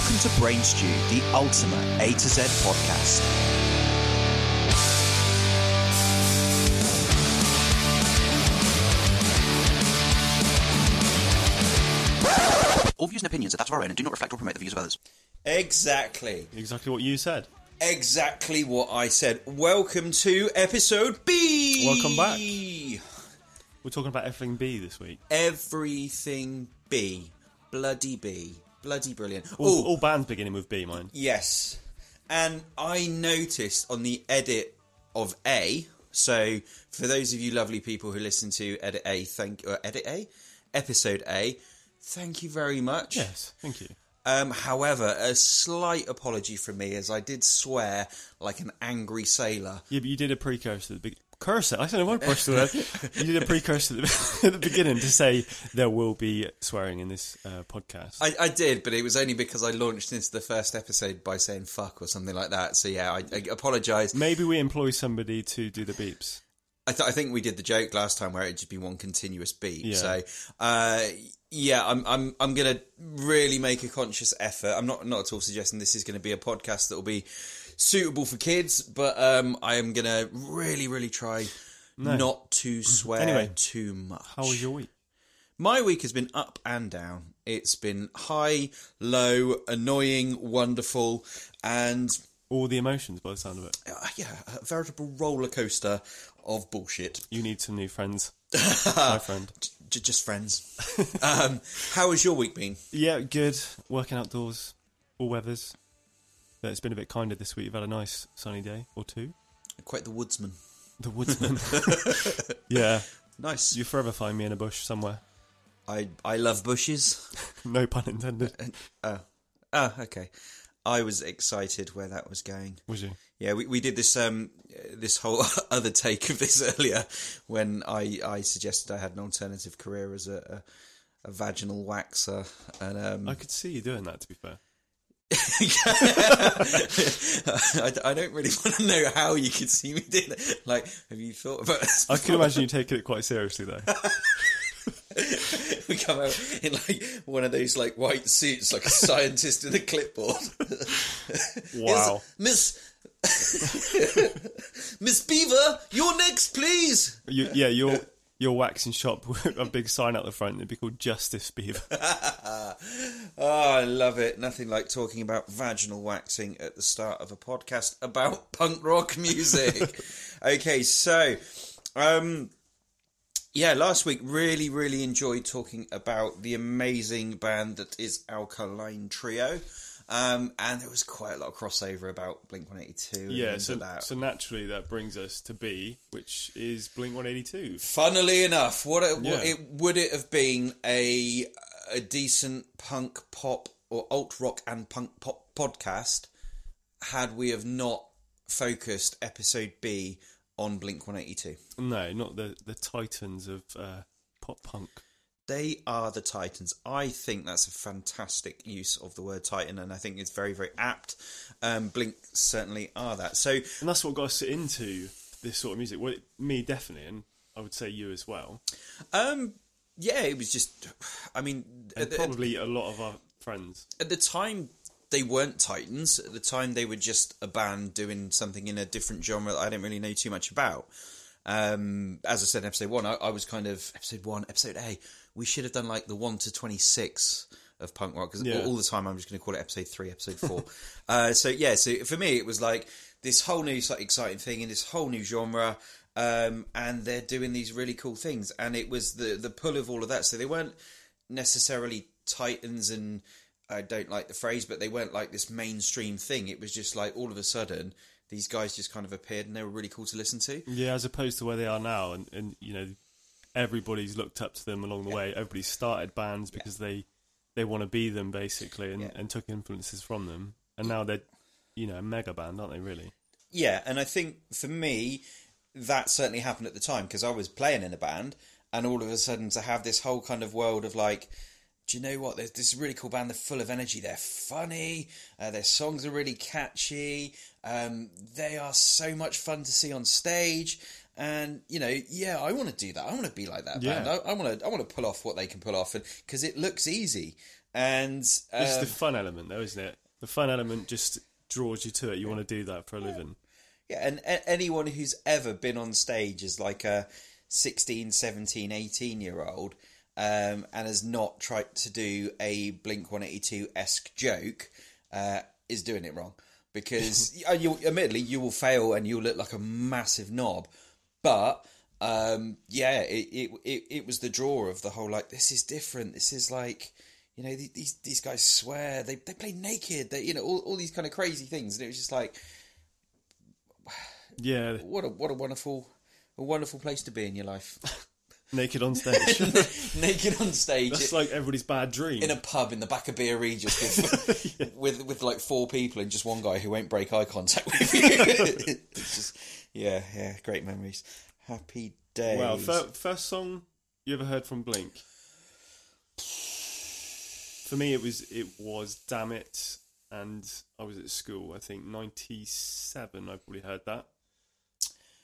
Welcome to Brain Stew, the ultimate A to Z podcast. All views and opinions are that of our own and do not reflect or promote the views of others. Exactly. Exactly what you said. Exactly what I said. Welcome to episode B. Welcome back. We're talking about everything B this week. Everything B. Bloody B. Bloody brilliant. All, all bands beginning with B, mine. yes. And I noticed on the edit of A. So for those of you lovely people who listen to edit A, thank or edit A, episode A. Thank you very much. Yes, thank you. Um, however, a slight apology from me as I did swear like an angry sailor. Yeah, but you did a precursor at the big cursor. I don't know to that. You did a precursor at the, at the beginning to say there will be swearing in this uh, podcast. I, I did, but it was only because I launched into the first episode by saying fuck or something like that. So yeah, I, I apologise. Maybe we employ somebody to do the beeps. I, th- I think we did the joke last time where it'd just be one continuous beep. Yeah. So uh, yeah, I'm I'm I'm gonna really make a conscious effort. I'm not not at all suggesting this is going to be a podcast that will be suitable for kids, but um, I am gonna really really try not to swear Anyway, too much. How was your week? My week has been up and down. It's been high, low, annoying, wonderful, and All the emotions by the sound of it. uh, yeah, a veritable roller coaster of bullshit. You need some new friends, my friend. J- just friends. um, how has your week been? Yeah, good. Working outdoors, all weathers. But it's been a bit kinder this week. You've had a nice sunny day or two. Quite the woodsman. The woodsman. yeah, Nice. you forever find me in a bush somewhere. I I love bushes. No pun intended. Oh, oh, okay. I was excited where that was going. Was you? Yeah, we, we did this um uh, this whole other take of this earlier when I I suggested I had an alternative career as a a, a vaginal waxer and um I could see you doing that. To be fair, I, I don't really want to know how you could see me doing that. Like, have you thought about this? I can imagine you taking it quite seriously though. we come out in like one of those like white suits, like a scientist with a clipboard. Wow. Miss Miss Beaver, you're next, please. You, yeah, your your waxing shop with a big sign out the front. It'd be called Justice Beaver. Oh, I love it. Nothing like talking about vaginal waxing at the start of a podcast about punk rock music. okay, so um yeah, last week really really enjoyed talking about the amazing band that is Alkaline Trio. Um, and there was quite a lot of crossover about Blink 182 and Yeah, so like so naturally that brings us to B, which is Blink One Eighty Two. Funnily enough, what it, Yeah. what it would it have been a a decent punk pop or alt rock and punk pop podcast had we have not focused episode B on Blink One Eighty Two. No, not the the titans of uh, pop punk. They are the Titans. I think that's a fantastic use of the word Titan, and I think it's very, very apt. Um, Blink certainly are that. So, And that's what got us into this sort of music. Well, me definitely, and I would say you as well, um, yeah, it was just. I mean, and the- probably a lot of our friends. at the time they weren't Titans. At the time they were just a band doing something in a different genre that I didn't really know too much about. Um, as I said in episode one, I, I was kind of episode one, episode A. We should have done like the one to twenty six of punk rock because Yeah. all, the time I'm just going to call it episode three, episode four. uh, so yeah, so for me it was like this whole new like, exciting thing in this whole new genre. Um, and they're doing these really cool things, and it was the the pull of all of that. So they weren't necessarily titans and I don't like the phrase, but they weren't like this mainstream thing. It was just like all of a sudden these guys just kind of appeared and they were really cool to listen to. Yeah, as opposed to where they are now, and, and you know, everybody's looked up to them along the way. Everybody started bands because they they want to be them basically, and, Yeah. and took influences from them. And now they're, you know, a mega band, aren't they? Really? Yeah, and I think for me that certainly happened at the time because I was playing in a band and all of a sudden to have this whole kind of world of like do you know what? There's this really cool band. They're full of energy. They're funny. Uh, their songs are really catchy. Um, they are so much fun to see on stage. And you know, yeah, I want to do that. I want to be like that Yeah. band. I, I want to. I want to pull off what they can pull off, and because it looks easy. And um, It's the fun element, though, isn't it? The fun element just draws you to it. You want to do that for a living. Yeah, and a- anyone who's ever been on stage as like a 16, 17, 18 year old um, and has not tried to do a Blink 182 esque joke uh, is doing it wrong. Because, you, admittedly, you will fail and you'll look like a massive knob. But, um, yeah, it, it, it, it was the draw of the whole like, this is different. This is like. You know these these guys swear they they play naked. They you know all, all these kind of crazy things, and it was just like Yeah, what a what a wonderful a wonderful place to be in your life. naked on stage. Naked on stage That's like everybody's bad dream. in a pub in the back of Bere Regis with, with with like four people and just one guy who won't break eye contact with you. it's just yeah, yeah, great memories. Happy days. Well, fir- first song you ever heard from Blink? For me, it was it was "Dammit," and I was at school. I think ninety seven. I probably heard that.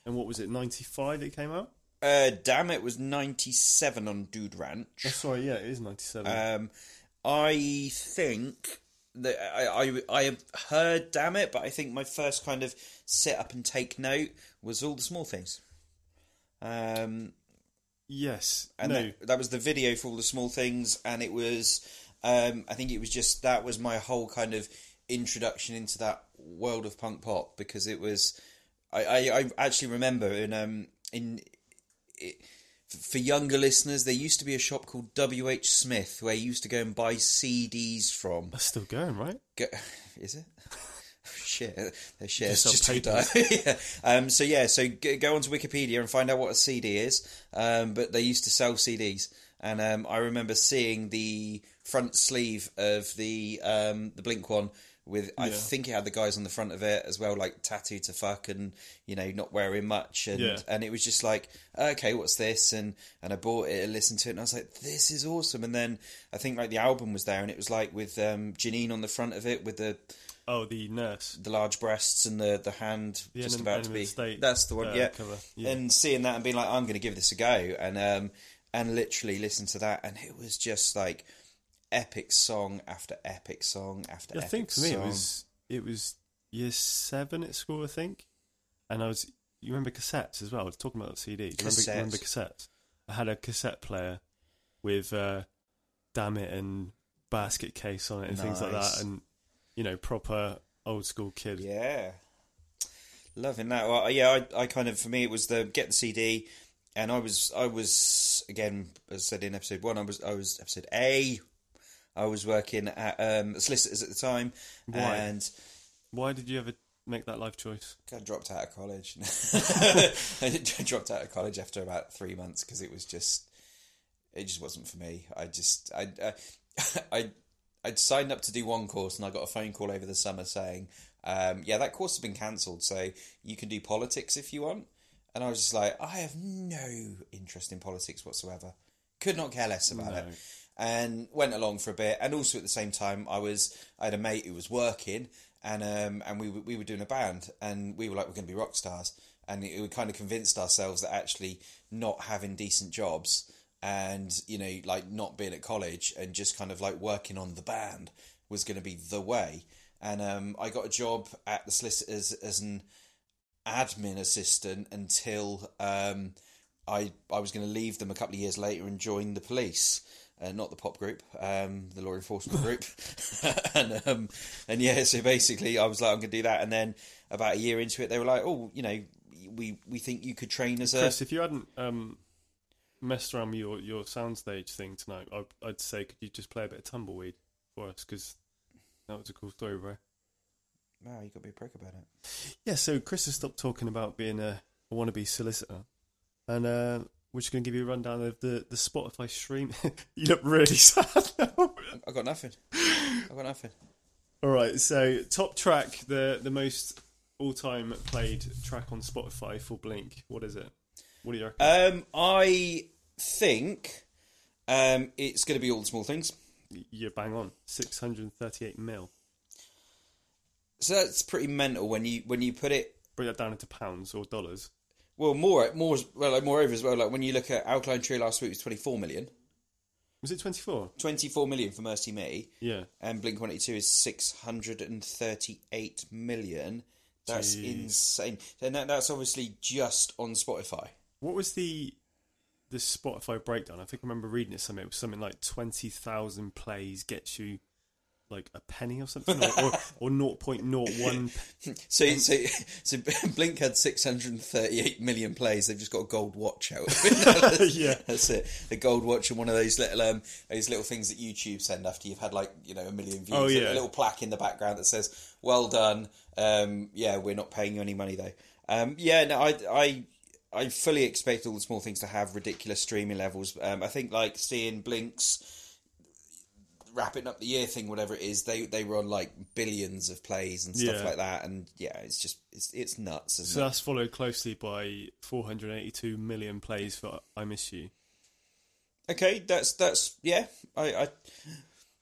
And what was it? Ninety five. It came out. uh, damn it was ninety seven on Dude Ranch. Oh, sorry, yeah, it is ninety seven. Um, I think that I, I I have heard "Dammit," but I think my first kind of sit up and take note was all the small things. Um, yes. and no. that, that was the video for all the small things, and it was. Um, I think it was just that was my whole kind of introduction into that world of punk pop because it was. I, I, I actually remember in um in. It, for younger listeners, there used to be a shop called WH Smith where you used to go and buy CDs from. That's still going, right? Go, is it? Shit, their shares Just just, on took die. yeah. Um, so yeah, so go, go onto Wikipedia and find out what a CD is. Um, but they used to sell CDs, and um, I remember seeing the front sleeve of the um, the Blink one with I think it had the guys on the front of it as well, like tattoo to fuck and you know not wearing much, and Yeah. and it was just like okay, what's this? And and I bought it and listened to it, and I was like, this is awesome. And then I think like the album was there, and it was like with um, Janine on the front of it with the Oh, the nurse. the large breasts and the the hand The just about to be. State, That's the one, uh, yeah. cover, yeah. And seeing that and being like, I'm going to give this a go, and um and literally listen to that, and it was just like epic song after epic song after. I epic think for me song. it was it was year seven at school, I think, and I was. You remember cassettes as well? I was talking about CD. Do you remember, Cassettes. remember cassettes? I had a cassette player with uh, "Dammit" and basket case on it and things like that, and you know, proper old school kid. Yeah, loving that. Well, yeah, I, I kind of for me it was the get the CD, and I was I was again as I said in episode one, I was I was episode A. I was working at um, solicitors at the time, Why? and Why did you ever make that life choice? I dropped out of college. I dropped out of college after about three months because it was just, it just wasn't for me. I just, I, I, I, I'd signed up to do one course and I got a phone call over the summer saying, um, "Yeah, that course has been cancelled, so you can do politics if you want." And I was just like, I have no interest in politics whatsoever. Could not care less about it No. And went along for a bit. And also at the same time, I was I had a mate who was working, and um, and we we were doing a band, and we were like we're going to be rock stars, and it, we kind of convinced ourselves that actually not having decent jobs and you know like not being at college and just kind of like working on the band was going to be the way. And um, I got a job at the solicitors as an admin assistant until um, I I was going to leave them a couple of years later and join the police. Uh, not the pop group, um, the law enforcement group, and um, and yeah, so basically, I was like, I'm going to do that, and then about a year into it, they were like, oh, you know, we we think you could train as a Chris, if you hadn't um, messed around with your, your soundstage thing tonight, I'd, I'd say could you just play a bit of tumbleweed for us? Because that was a cool story, bro. Wow, you got to be a prick about it. Yeah, so Chris has stopped talking about being a, a wannabe solicitor, and uh, we're just going to give you a rundown of the, the Spotify stream. you look really sad now. I got nothing. I got nothing. All right, so top track, the the most all time played track on Spotify for Blink. What is it? What do you reckon? Um, I think um, it's going to be all the small things. You're bang on. Six hundred thirty-eight mil. So that's pretty mental when you when you put it Bring that down into pounds or dollars. Well more more well like moreover as well like when you look at Alkaline Trio last week it was twenty four million. Was it 24? 24 million for Mercy Me, Yeah. and Blink 182 is 638 million. That's Jeez. insane. And that, that's obviously just on Spotify. What was the the Spotify breakdown? I think I remember reading it somewhere. It was something like 20,000 plays gets you like a penny or something, or, or, or 0.01. So, so, so Blink had 638 million plays. They've just got a gold watch out. Yeah. that's it. The gold watch and one of those little um, those little things that YouTube send after you've had like you know a million views. Oh, yeah. A little plaque in the background that says "Well done." Um, yeah, we're not paying you any money though. Um, yeah, no, I, I, I fully expect all the small things to have ridiculous streaming levels. Um, I think like seeing Blink's wrapping up the year thing, whatever it is, they they run like billions of plays and stuff Yeah. like that, and yeah, it's just it's it's nuts, So it? that's followed closely by 482 million plays for I Miss You. Okay, that's that's yeah, I, I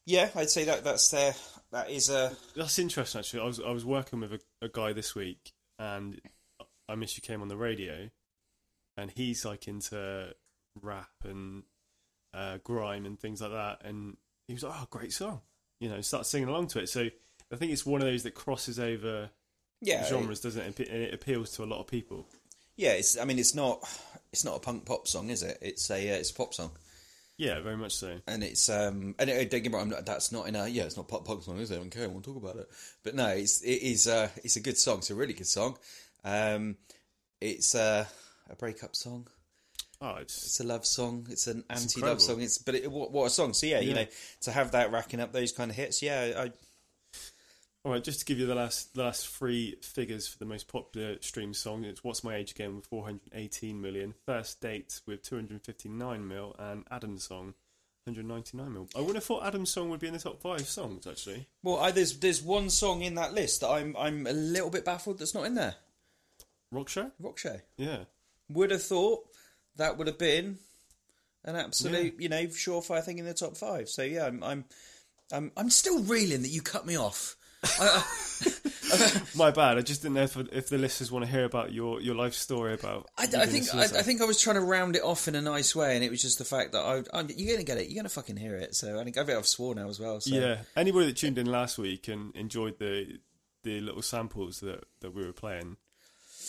yeah, I'd say that that's there. That is a That's interesting, actually. I was I was working with a, a guy this week, and I Miss You came on the radio, and he's like into rap and uh, grime and things like that, and he was like, "Oh, great song," you know, start singing along to it. So I think it's one of those that crosses over yeah genres, doesn't it? And it appeals to a lot of people. Yeah, it's I mean it's not it's not a punk pop song, is it? It's a uh, it's a pop song, Yeah, very much so. and it's um and it, don't get me wrong, I'm not, that's not in a yeah, it's not pop punk song, is it? I don't care, I won't talk about it. But no, it's it is uh it's a good song. It's a really good song. Um, it's uh, a breakup song. Oh, it's It's a love song. It's an anti-love song. It's but it, what, what a song. So yeah, you know, to have that racking up those kind of hits, yeah, I, All right, just to give you the last the last three figures for the most popular stream song, it's "What's My Age Again" with 418 million, "First Date" with 259 mil, and "Adam's Song" 199 mil. I wouldn't have thought Adam's Song would be in the top five songs actually. well, I, there's there's one song in that list that I'm I'm a little bit baffled that's not in there. Rock show, Rock show. yeah, Would have thought that would have been an absolute, you know, surefire thing in the top five. So yeah, I'm I'm I'm, I'm still reeling that you cut me off. my bad. I just didn't know if, if the listeners want to hear about your, your life story about. I, I think I. I think I was trying to round it off in a nice way, and it was just the fact that I, I'm, you're gonna get it, you're gonna fucking hear it. So I think I've sworn now as well. So. Yeah, anybody that tuned in last week and enjoyed the the little samples that, that we were playing,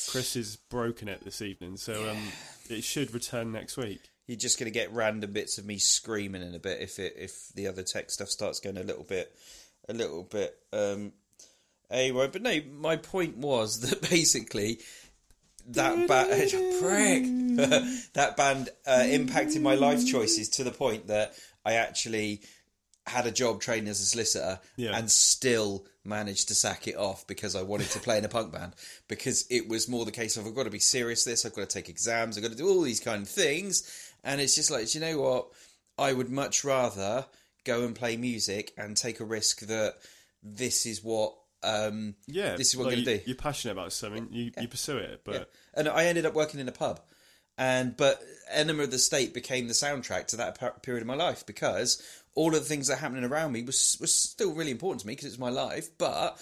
Chris is broken it this evening, so um, it should return next week. You're just going to get random bits of me screaming in a bit if it if the other tech stuff starts going a little bit a little bit um anyway but no my point was that basically that band prick that band uh, impacted my life choices to the point that I actually had a job training as a solicitor Yeah. and still managed to sack it off because I wanted to play in a punk band because it was more the case of I've got to be serious this I've got to take exams I've got to do all these kind of things and it's just like do you know what I would much rather go and play music and take a risk that this is what um Yeah, this is what like I'm you, going to do You're passionate about something, you, you pursue it, but yeah. And I ended up working in a pub. And but Enema of the State became the soundtrack to that period of my life because all of the things that are happening around me was was still really important to me because it's my life. But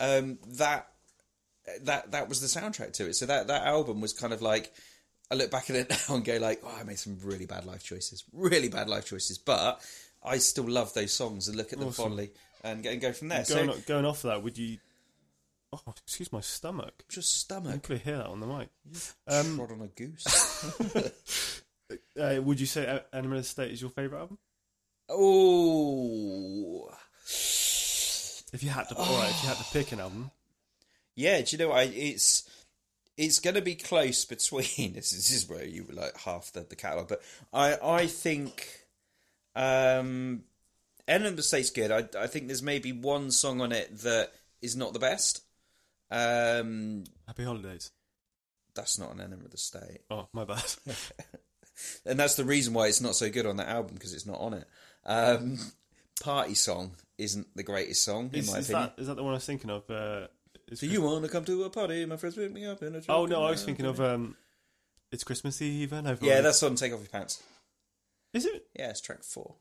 um, that that that was the soundtrack to it. So that that album was kind of like I look back at it now and go like, oh, I made some really bad life choices, really bad life choices. But I still love those songs and look at them Awesome. fondly and and go from there. going, so o- going off that, would you? Oh, excuse my stomach. just I stomach could hear that on the mic. Um, trod on a goose. uh, would you say Enema State is your favourite album? Oh. If you had to, all right, if you had to pick an album, Yeah, do you know? I it's it's going to be close between. This is, this is where you were like half the, the catalog, but I I think um, of the State's good. I I think there's maybe one song on it that is not the best. Um, Happy Holidays. that's not an Enema of the State, Oh, my bad. and that's the reason why it's not so good on that album because it's not on it. Um, Party song isn't the greatest song in is, my is opinion. that is that the one I was thinking of? Uh, is Do you want to come to a party? My friends pick me up in a truck Oh no, I was thinking of um, it's Christmas Eve and over. Yeah, that's on Take Off Your Pants. is it. Yeah, it's track four.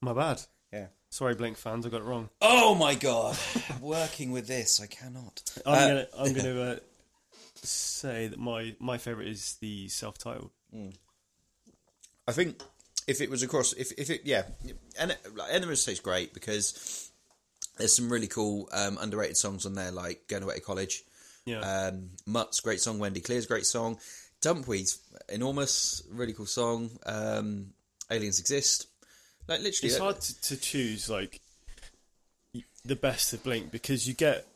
My bad. Yeah. Sorry, Blink fans, I got it wrong. Oh my god! Working with this, I cannot. I'm Uh, gonna I'm gonna uh, say that my my favorite is the self-titled. I think if it was across, if if it yeah, and like, of great because there's some really cool um, underrated songs on there, like Going Away to College. Yeah. Um, Mutt's great song, Wendy Clear's great song, Dumpweed's enormous, really cool song. Um, Aliens Exist, like literally. it's hard to, to choose like the best of Blink because you get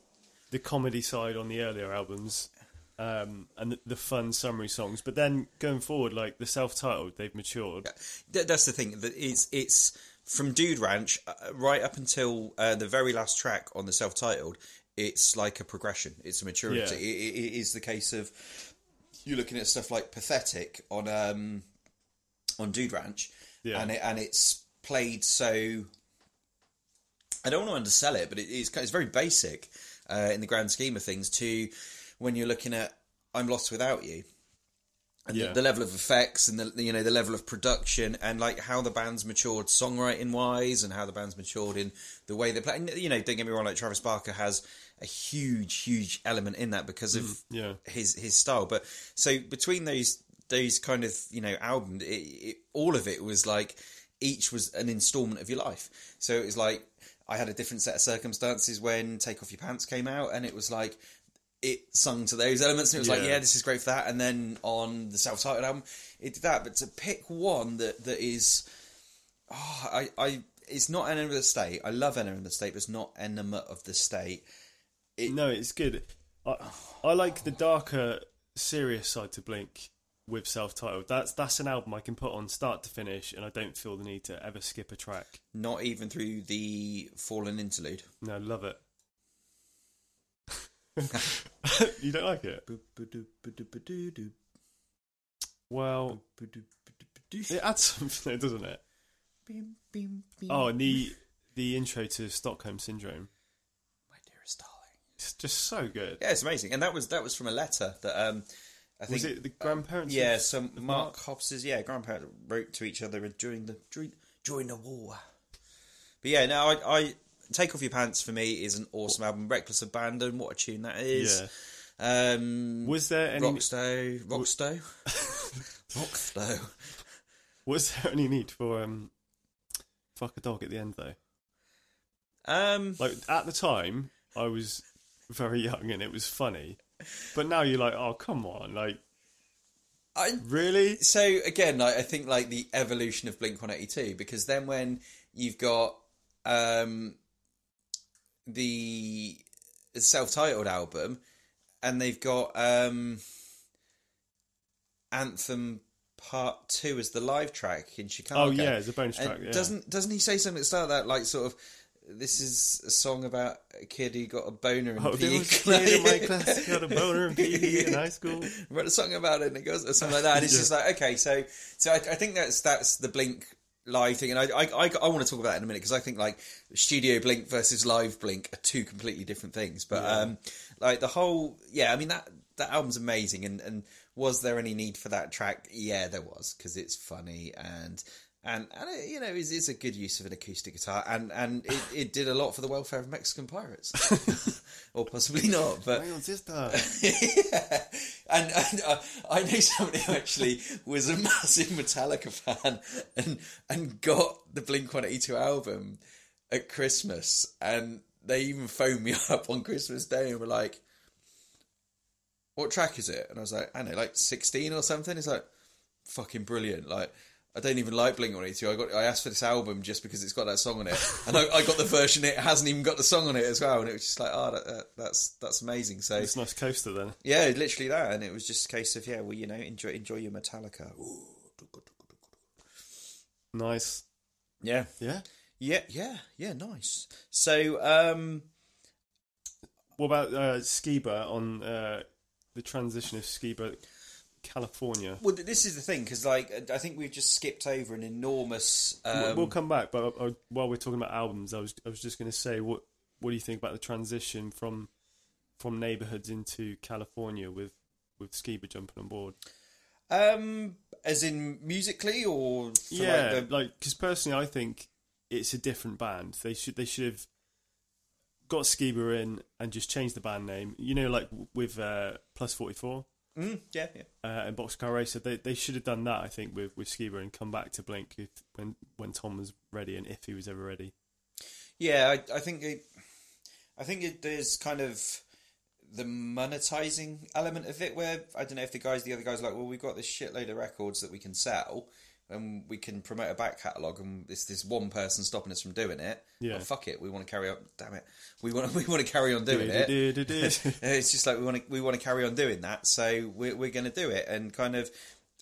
the comedy side on the earlier albums um, and the, the fun summary songs, but then going forward, like the self-titled, they've matured. Th- that's the thing that it's it's from Dude Ranch uh, right up until uh, the very last track on the self-titled. It's like a progression. It's a maturity. Yeah. It, it, it is the case of you're looking at stuff like pathetic on um on Dude Ranch, Yeah. and it, and it's played so. I don't want to undersell it, but it, it's it's very basic uh, in the grand scheme of things. To when you're looking at "I'm Lost Without You," and Yeah. the, the level of effects and the you know the level of production and like how the band's matured songwriting wise and how the band's matured in the way they play. And, you know, don't get me wrong, like Travis Barker has a huge, huge element in that because of mm, yeah. his his style. But so between those those kind of you know albums, it, it, all of it was like each was an installment of your life. So it was like I had a different set of circumstances when Take Off Your Pants came out, and it was like it sung to those elements, and it was like, Yeah. yeah, this is great for that. And then on the self-titled album, it did that. But to pick one that that is, oh, I, I, it's not Enema of the State. I love Enema of the State, but it's not Enema of the State. No, it's good. I, I like the darker, serious side to Blink with self-titled. That's that's an album I can put on start to finish, and I don't feel the need to ever skip a track. Not even through the Fallen interlude. No, love it. you don't like it? Well, it adds something, doesn't it? Oh, and the the intro to Stockholm Syndrome. my dearest darling. It's just so good. Yeah, it's amazing, and that was that was from a letter that um, I think Was it the grandparents? yeah, of- some of Mark Hoppus's yeah grandparents wrote to each other during the during, during the war. But yeah, no, I, I take off your pants for me is an awesome album. Reckless Abandon, what a tune that is. Um, Was there any Rockstow, Rockstow, Rockstow. was there any need for um fuck a dog at the end though? Um, Like at the time, I was very young and it was funny, but now you're like, oh come on, like I really? so again, like, I think like the evolution of Blink One Eighty Two, because then when you've got um, the self-titled album, and they've got um, Anthem Part Two as the live track in Chicago. Oh yeah, it's a bonus track. Yeah. Doesn't doesn't he say something at the start of that like sort of? This is a song about a kid who got a boner in Oh, there PE was a kid in my class who got a boner in PE in high school. wrote a song about it and it goes or something like that. And it's Yeah. just like okay, so so I, I think that's that's the Blink live thing, and I I, I, I want to talk about that in a minute because I think like studio Blink versus live Blink are two completely different things. But um, like the whole yeah, I mean that that album's amazing, and and was there any need for that track? Yeah, there was because it's funny and. And, and it, you know, it's, it's a good use of an acoustic guitar, and, and it, it did a lot for the welfare of Mexican pirates, or possibly not. But My own sister. yeah. And, and uh, I know somebody who actually was a massive Metallica fan and and got the Blink One Eighty Two album at Christmas, and they even phoned me up on Christmas Day and were like, "What track is it?" And I was like, "I don't know, like sixteen or something." It's like fucking brilliant, like. I don't even like Blink One Eighty Two. I got I asked for this album just because it's got that song on it, and I, I got the version it hasn't even got the song on it as well, and it was just like, oh, that, that, that's that's amazing. So It's a nice coaster then. yeah, literally that, and it was just a case of yeah, well, you know, enjoy enjoy your Metallica. Ooh. Nice. Yeah, Yeah. yeah, yeah, yeah, nice. So, um, What about uh, Skiba on uh, the transition of Skiba, California? well, this is the thing because, like, I think we've just skipped over an enormous. We'll- Um, we'll come back, but uh, while we're talking about albums, I was I was just going to say what what do you think about the transition from from neighborhoods into California with with Skiba jumping on board? um, as in musically, or yeah, like, the, like because personally, I think it's a different band. They should they should have got Skiba in and just changed the band name. You know, like with uh, Plus Forty Four, Mm, yeah, yeah. uh, and Boxcar Racer. They they should have done that, I think, with with Skiba and come back to Blink if, when when Tom was ready and if he was ever ready. Yeah, I, I think it, I think it, there's kind of the monetizing element of it where I don't know if the guys, the other guys, are like, well, we've got this shitload of records that we can sell. And we can promote a back catalogue, and it's this one person stopping us from doing it. Oh, yeah. Well, fuck it, we want to carry on. Damn it, we want to, we want to carry on doing it. it's just like we want to we want to carry on doing that, so we're we're going to do it. And kind of,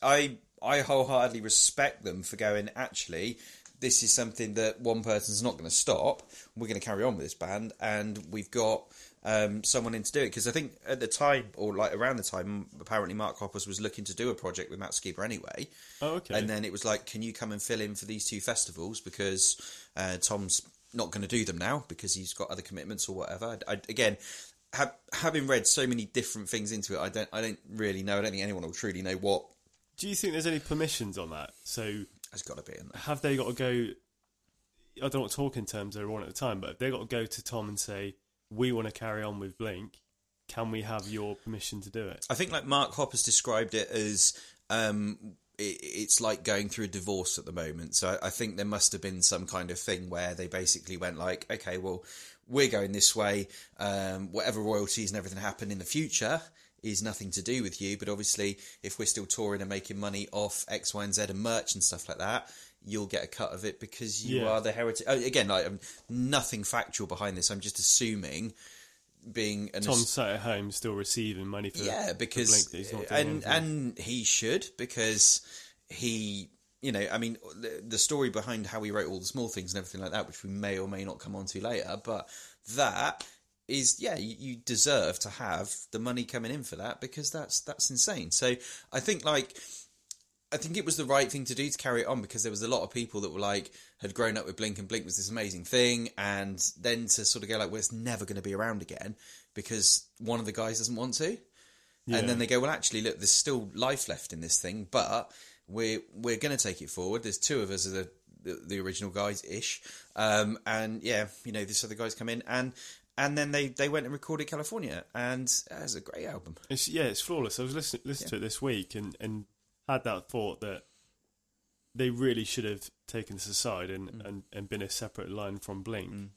I I wholeheartedly respect them for going. Actually, this is something that one person's not going to stop. We're going to carry on with this band, and we've got um, someone in to do it. Because I think at the time, or like around the time, apparently Mark Hoppus was looking to do a project with Matt Skiba anyway. Oh, okay. And then it was like, can you come and fill in for these two festivals because uh, Tom's not going to do them now because he's got other commitments or whatever. I, I- again, ha- having read so many different things into it, I don't, I don't really know. I don't think anyone will truly know what Do you think there's any permissions on that? So has got to be in there. have they got to go? I don't what talking terms they were on at the time, but they got to go to Tom and say, "We want to carry on with Blink. Can we have your permission to do it?" I think like Mark Hoppus described it as um, it, it's like going through a divorce at the moment. So I, I think there must have been some kind of thing where they basically went like, okay, well, we're going this way. Um, whatever royalties and everything happen in the future is nothing to do with you. But obviously, if we're still touring and making money off X, Y, and Z and merch and stuff like that. You'll get a cut of it because you Yeah. are the heritage. Oh, again, like um, nothing factual behind this. I'm just assuming, being an Tom's sat at home still receiving money for yeah, for because Blink not and anything. and he should because he, you know, I mean, the, the story behind how he wrote all the small things and everything like that, which we may or may not come on to later, but that is yeah, you, you deserve to have the money coming in for that because that's that's insane. So I think like. I think it was the right thing to do to carry it on because there was a lot of people that were like had grown up with Blink and Blink was this amazing thing, and then to sort of go like, well, it's never going to be around again because one of the guys doesn't want to, Yeah. and then they go, well, actually, look, there's still life left in this thing, but we're we're going to take it forward. There's two of us are the the, the original guys ish, um, and yeah, you know, this other guys come in and. And then they, they went and recorded California, and it was a great album. It's, yeah, it's flawless. I was listening listening to it this week and, and had that thought that they really should have taken this aside and, Mm. and, and been a separate line from Blink.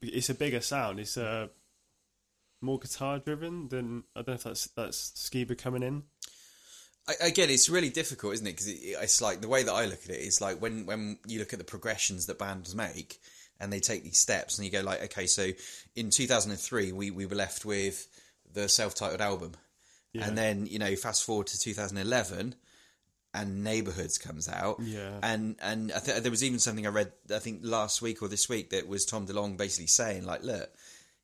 It's a bigger sound. It's uh, more guitar driven than I don't know if that's that's Skiba coming in. I, again, it's really difficult, isn't it? Because it, it's like the way that I look at it is like when when you look at the progressions that bands make, and they take these steps, and you go like, okay, so in 2003 we we were left with the self-titled album, Yeah. and then you know fast forward to 2011. And Neighborhoods comes out, Yeah. and and I th- there was even something I read I think last week or this week that was Tom DeLonge basically saying like, look,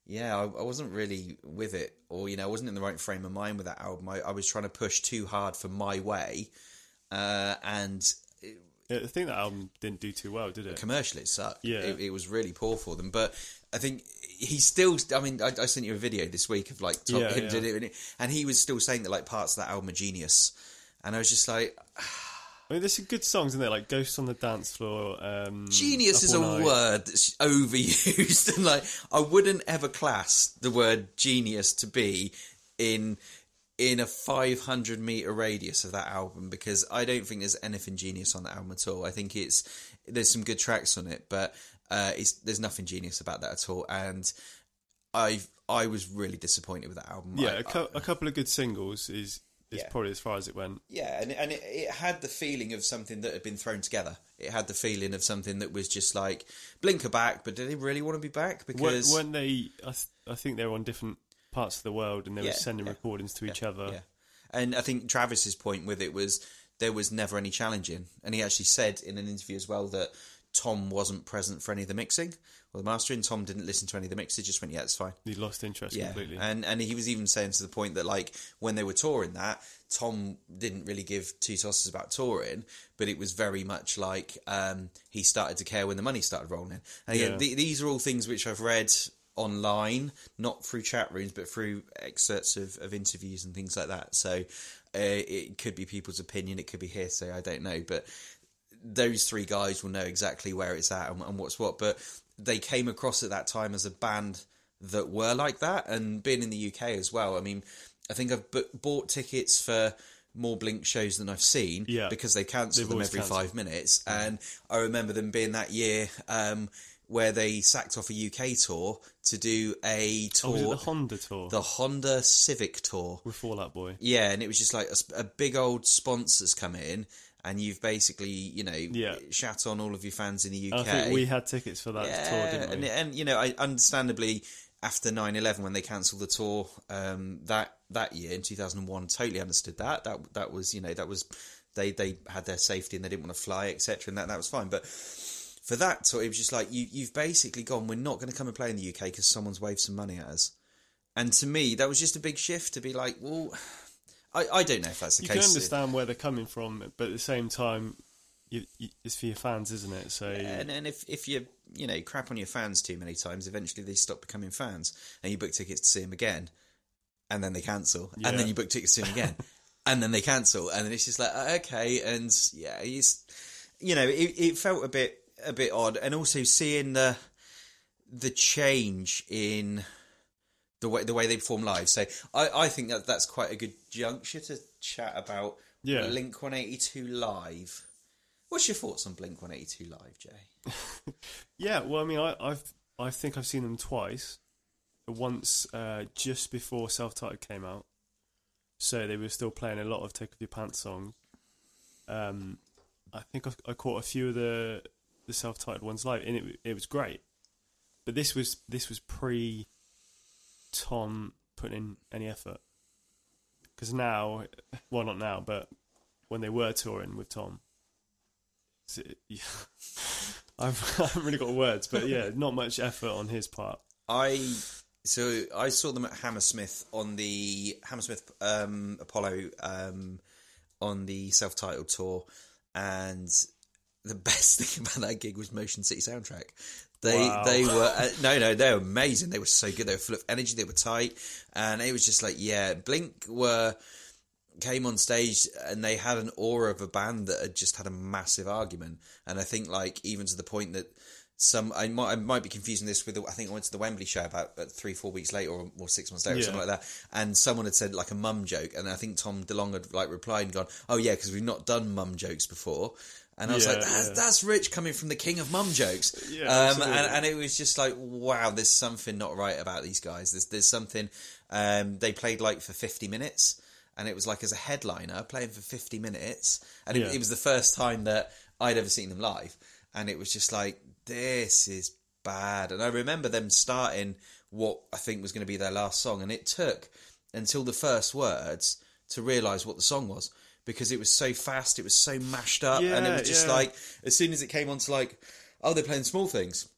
yeah, I, I wasn't really with it, or you know, I wasn't in the right frame of mind with that album. I, I was trying to push too hard for my way, uh, and Yeah, I think that album didn't do too well, did it? commercially it sucked. Yeah. it, it was really poor for them. But I think he's still. I mean, I, I sent you a video this week of like Tom, Yeah, him yeah. did it, and he was still saying that like parts of that album are genius, and I was just like, I mean, there's some good songs in there, like "Ghosts on the Dance Floor." Um, genius is a Night. word that's overused, and like I wouldn't ever class the word genius to be in in a 500 meter radius of that album because I don't think there's anything genius on that album at all. I think it's there's some good tracks on it, but uh, there's nothing genius about that at all. And I I was really disappointed with that album. Yeah, I- a, cou- a couple of good singles is is Yeah. probably as far as it went. Yeah, and and it, it had the feeling of something that had been thrown together. It had the feeling of something that was just like Blinker back, but did they really want to be back? Because when they, I, th- I think they were on different parts of the world and they Yeah, were sending yeah, recordings to each other. yeah, and I think Travis's point with it was there was never any challenging, and he actually said in an interview as well that Tom wasn't present for any of the mixing or the mastering. Tom didn't listen to any of the mixes; just went, "Yeah, it's fine." He lost interest Yeah, completely. and and he was even saying to the point that like when they were touring that, Tom didn't really give two tosses about touring, but it was very much like um, he started to care when the money started rolling. And again, Yeah. th- these are all things which I've read online, not through chat rooms, but through excerpts of, of interviews and things like that. So uh, it could be people's opinion, it could be hearsay, I don't know, but those three guys will know exactly where it's at and, and what's what. But they came across at that time as a band that were like that, and being in the UK as well. I mean, I think I've bu- bought tickets for more Blink shows than I've seen Yeah. because they cancel They've them every cancelled. five minutes. And I remember them being that year um, where they sacked off a UK tour to do a Oh, was it tour, the Honda tour the Honda Civic tour. with Fallout Boy? Yeah, and it was just like a big old sponsors come in, and you've basically, you know, Yeah. shat on all of your fans in the UK. I think we had tickets for that tour, didn't and, and you know, I understandably after 9-11 when they cancelled the tour um, that that year in two thousand and one, totally understood that. That that was you know that was they they had their safety and they didn't want to fly etc. And that that was fine, but. For that tour, it was just like you, you've basically gone. We're not going to come and play in the UK because someone's waved some money at us. And to me, that was just a big shift to be like, well, I, I don't know if that's the you case. You can understand where they're coming from, but at the same time, you, you, it's for your fans, isn't it? So And, and if, if you you know crap on your fans too many times, eventually they stop becoming fans, and you book tickets to see them again, and then they cancel, Yeah. and then you book tickets to see them again, and then they cancel, and then it's just like uh, okay, and yeah, it's you know it, it felt a bit a bit odd, and also seeing the the change in the way the way they perform live. So I, I think that that's quite a good juncture to chat about Yeah. Blink One Eighty Two live. What's your thoughts on Blink One Eighty Two live, Jay? Yeah, well, I mean, I, I've I think I've seen them twice. Once uh, just before Self Titled came out, so they were still playing a lot of Take Off Your Pants songs. Um, I think I, I caught a few of the the self titled ones live, and it it was great. But this was this was pre Tom putting in any effort. Because now, well, not now, but when they were touring with Tom, it's- yeah, I've, I haven't really got words, but yeah, not much effort on his part. I so I saw them at Hammersmith on the Hammersmith um, Apollo um, on the self-titled tour, and the best thing about that gig was Motion City soundtrack. They Wow. they were uh, no no they were amazing. They were so good. They were full of energy. They were tight, and it was just like yeah, Blink were came on stage and they had an aura of a band that had just had a massive argument, and I think like even to the point that some I might I might be confusing this with the, I think I went to the Wembley show about uh, three four weeks later or, or six months later or something like that, and someone had said like a mum joke, and I think Tom DeLonge had like replied and gone, oh yeah, because we've not done mum jokes before. And I was Yeah, like, that's, yeah. that's rich coming from the king of mum jokes. Yeah, um, and, and it was just like, wow, there's something not right about these guys. There's, there's something. Um, they played like for 50 minutes, and it was like as a headliner playing for 50 minutes. And it, it was the first time that I'd ever seen them live. And it was just like, this is bad. And I remember them starting what I think was going to be their last song, and it took until the first words to realise what the song was. Because it was so fast, it was so mashed up, and it was just yeah. like as soon as it came on to like, oh, they're playing small things.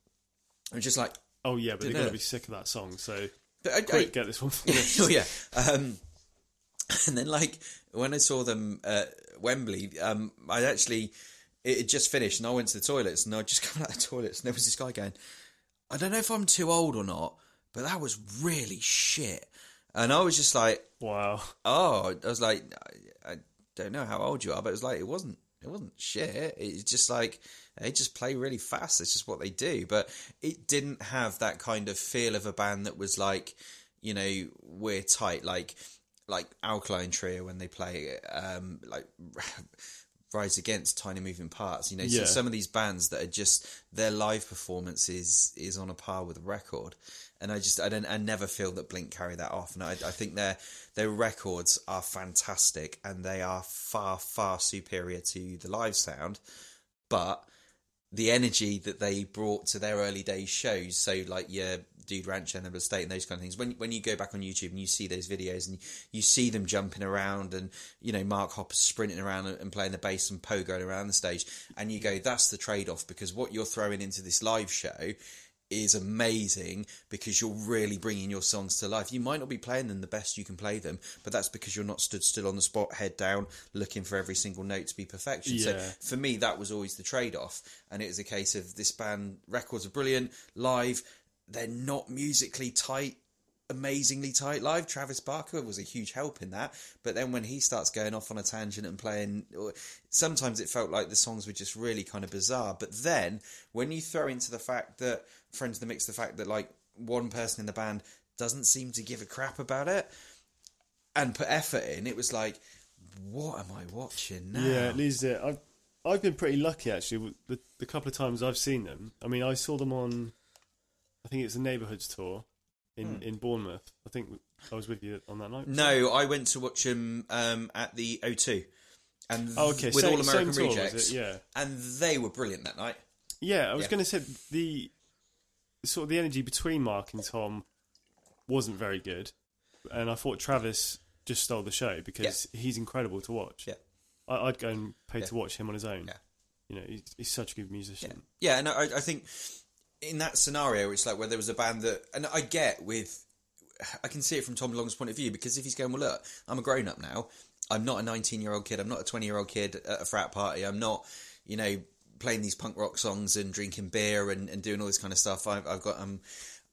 It was just like, Oh yeah, but they're going to be sick of that song. So but I, I, get this one oh yeah. Um, and then like when I saw them at Wembley, um, I actually it had just finished, and I went to the toilets, and I just come out of the toilets, and there was this guy going, "I don't know if I'm too old or not, but that was really shit." And I was just like, wow. "Oh," I was like, "I, I don't know how old you are, but it was like it wasn't." It wasn't shit. It's just like they just play really fast. It's just what they do. But it didn't have that kind of feel of a band that was like, you know, we're tight. Like like Alkaline Trio when they play um, like Rise Against Tiny Moving Parts. You know, so some of these bands that are just their live performance is is on a par with a record. And I just I don't I never feel that Blink carry that off. And I, I think their their records are fantastic and they are far far superior to the live sound. But the energy that they brought to their early days shows. So like your Dude Ranch and the State and those kind of things. When when you go back on YouTube and you see those videos and you see them jumping around and you know Mark Hoppus sprinting around and- playing the bass and Poe going around the stage, and you go, that's the trade off because what you're throwing into this live show is amazing because you're really bringing your songs to life. You might not be playing them the best you can play them, but that's because you're not stood still on the spot, head down, looking for every single note to be perfection. So for me, that was always the trade off. And it was a case of this band, records are brilliant, live, they're not musically tight. Amazingly tight live. Travis Barker was a huge help in that, but then when he starts going off on a tangent and playing, sometimes it felt like the songs were just really kind of bizarre. But then when you throw into the fact that friends of the mix, the fact that like one person in the band doesn't seem to give a crap about it, and put effort in, it was like, what am I watching now? Yeah, it leaves it. I've I've been pretty lucky actually. The the couple of times I've seen them. I mean, I saw them on. I think it's a neighbourhoods tour in Hmm. in Bournemouth. I think I was with you on that night. No, I went to watch them um, at the O2, and Oh, okay. with same, All American tour, Rejects. Yeah. and they were brilliant that night. Yeah, I was Yeah. going to say the sort of the energy between Mark and Tom wasn't very good, and I thought Travis just stole the show because he's incredible to watch. Yeah. I, I'd go and pay Yeah. to watch him on his own. Yeah. You know, he's, he's such a good musician. Yeah, and I, I think in that scenario, it's like where there was a band that, and I get with, I can see it from Tom DeLonge's point of view because if he's going, well, look, I'm a grown up now. I'm not a 19 year old kid. I'm not a 20 year old kid at a frat party. I'm not, you know, playing these punk rock songs and drinking beer and, and doing all this kind of stuff. I've, I've got, um,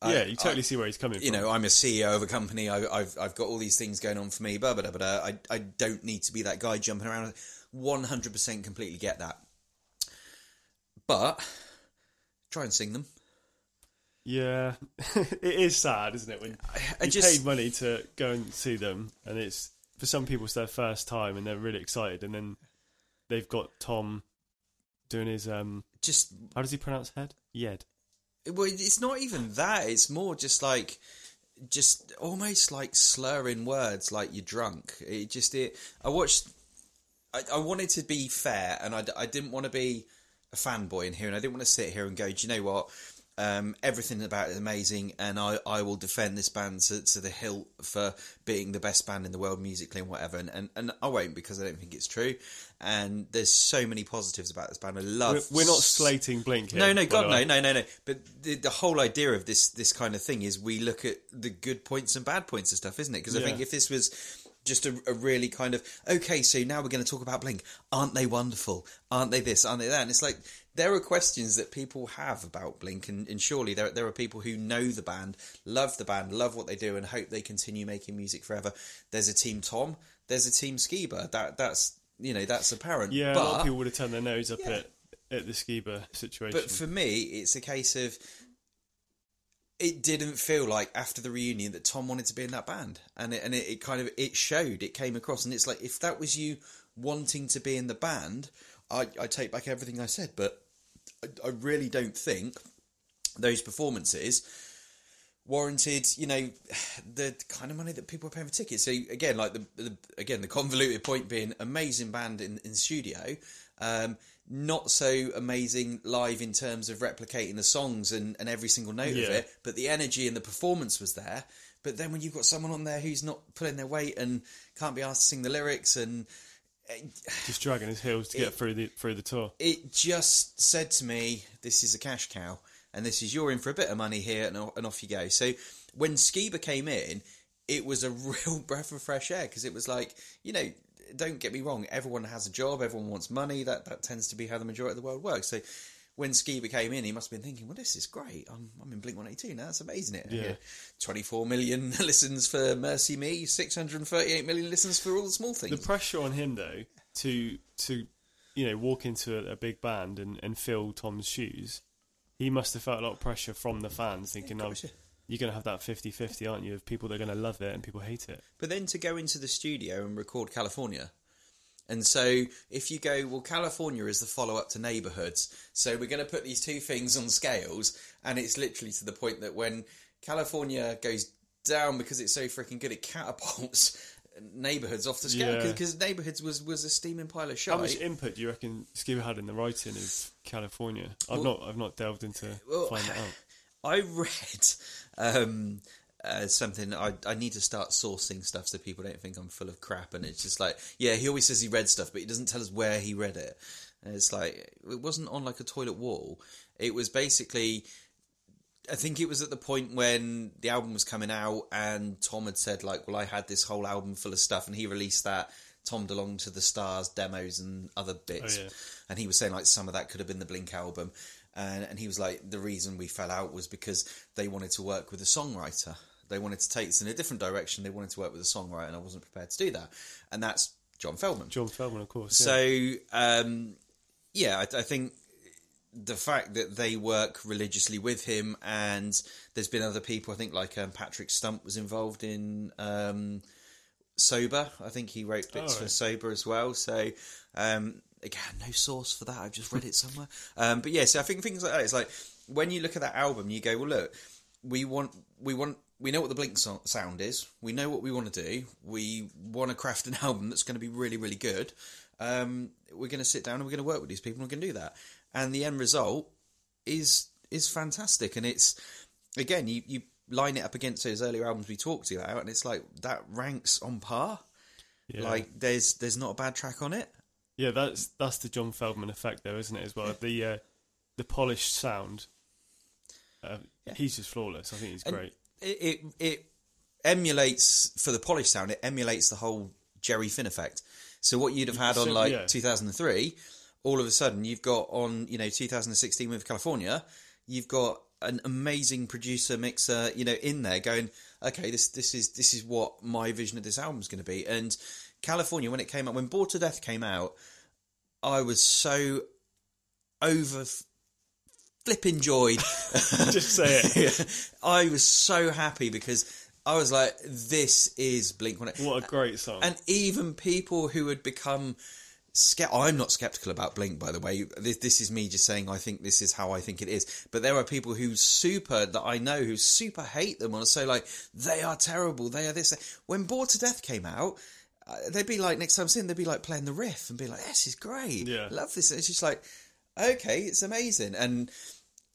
I- yeah, you totally I- see where he's coming from. you from. know, I'm a CEO of a company. I, I've I've got all these things going on for me. Blah blah blah. blah. I I don't need to be that guy jumping around. One hundred percent, completely get that. But try and sing them. Yeah, it is sad, isn't it? When I you just paid money to go and see them, and it's for some people it's their first time, and they're really excited, and then they've got Tom doing his um. just How does he pronounce head? Yed. well, it's not even that. It's more just like just almost like slurring words like you're drunk. It just it. I watched. I, I wanted to be fair, and I, I didn't want to be a fanboy in here, and I didn't want to sit here and go, do you know what? Um, everything about it is amazing, and I, I will defend this band to, to the hilt for being the best band in the world musically and whatever. And, and, and I won't because I don't think it's true. And there's so many positives about this band. I love. We're, we're not slating Blink here. No, no, God, no, no, no, no. But the, the whole idea of this this kind of thing is we look at the good points and bad points of stuff, isn't it? Because I Yeah. think if this was just a, a really kind of okay, so now we're going to talk about Blink. Aren't they wonderful? Aren't they this? Aren't they that? And it's like there are questions that people have about Blink, and, and surely there there are people who know the band, love the band, love what they do, and hope they continue making music forever. There's a team Tom. There's a team Skiba. That that's you know that's apparent. Yeah, but, a lot of people would have turned their nose up Yeah. at at the Skiba situation. But for me, it's a case of it didn't feel like after the reunion that Tom wanted to be in that band, and it, and it, it kind of it showed, it came across, and it's like if that was you wanting to be in the band, I, I take back everything I said, but I, I really don't think those performances warranted, you know, the kind of money that people are paying for tickets. So again, like the, the again the convoluted point being amazing band in in studio, um, not so amazing live in terms of replicating the songs and, and every single note of it, but the energy and the performance was there. But then when you've got someone on there who's not pulling their weight and can't be asked to sing the lyrics and just dragging his heels to get through the through the tour. it just said to me, "This is a cash cow, and this is you're in for a bit of money here, and, and off you go." So when Skiba came in, it was a real breath of fresh air because it was like, you know, don't get me wrong, everyone has a job, everyone wants money. That that tends to be how the majority of the world works. So. When Skiba came in, he must have been thinking, "Well, this is great. I'm, I'm in Blink 182 now. That's amazing. It Yeah. 24 million listens for Mercy Me, 638 million listens for all the small things. The pressure on him though to to you know walk into a, a big band and, and fill Tom's shoes, he must have felt a lot of pressure from the fans, thinking, "Oh, yeah. you're going to have that 50-50, aren't you? Of people that are going to love it and people hate it." But then to go into the studio and record California. And so if you go, well, California is the follow up to Neighbourhoods. So we're going to put these two things on scales. And it's literally to the point that when California goes down because it's so freaking good, it catapults Neighbourhoods off the scale. Yeah. Because Neighbourhoods was, was a steaming pile of shit. How much input do you reckon Skiba had in the writing of California? I've Well- not I've not delved into Well, find that out. I read um, uh, something. I, I need to start sourcing stuff so people don't think I'm full of crap. And it's just like, yeah, he always says he read stuff, but he doesn't tell us where he read it. And it's like it wasn't on like a toilet wall. It was basically. I think it was at the point when the album was coming out, and Tom had said like, "Well, I had this whole album full of stuff," and he released that. Tom DeLonge to the Stars demos and other bits, Oh, yeah. and he was saying like some of that could have been the Blink album, and and he was like the reason we fell out was because they wanted to work with a songwriter. They wanted to take this in a different direction. They wanted to work with a songwriter, and I wasn't prepared to do that. And that's John Feldmann. John Feldmann, of course. yeah. So, um, yeah, I, I think the fact that they work religiously with him, and there's been other people. I think like um, Patrick Stump was involved in um, Sober. I think he wrote bits Oh, for. Sober as well. So um, again, no source for that. I've just read it somewhere. Um, but yeah, so I think things like that. It's like when you look at that album, you go, well, look, we want, we want. We know what the Blink so- sound is. We know what we want to do. We want to craft an album that's going to be really, really good. Um, we're going to sit down and we're going to work with these people and we're going to do that. And the end result is is fantastic. And it's again, you, you line it up against those earlier albums we talked to you about, and it's like that ranks on par. Yeah. Like there's there's not a bad track on it. Yeah, that's that's the John Feldmann effect, though, isn't it? As well, the uh, the polished sound. Uh, He's just flawless. I think he's And great. It, it it emulates for the polished sound. It emulates the whole Jerry Finn effect. So what you'd have had on So, like yeah. 2003, all of a sudden you've got on you know 2016 with California, you've got an amazing producer mixer you know in there going okay this this is this is what my vision of this album is going to be and California when it came out when Bored to Death came out I was so over flipping joyed Just say it. I was so happy because I was like, this is Blink One. What a great song! And even people who had become. I'm not skeptical about Blink, by the way. This, this is me just saying I think this is how I think it is. But there are people who super that I know who super hate them and say like they are terrible. They are this. When Bored to Death came out, uh, they'd be like next time I'm seeing they'd be like playing the riff and be like, "This is great. Yeah. love this." It's just like, okay, it's amazing and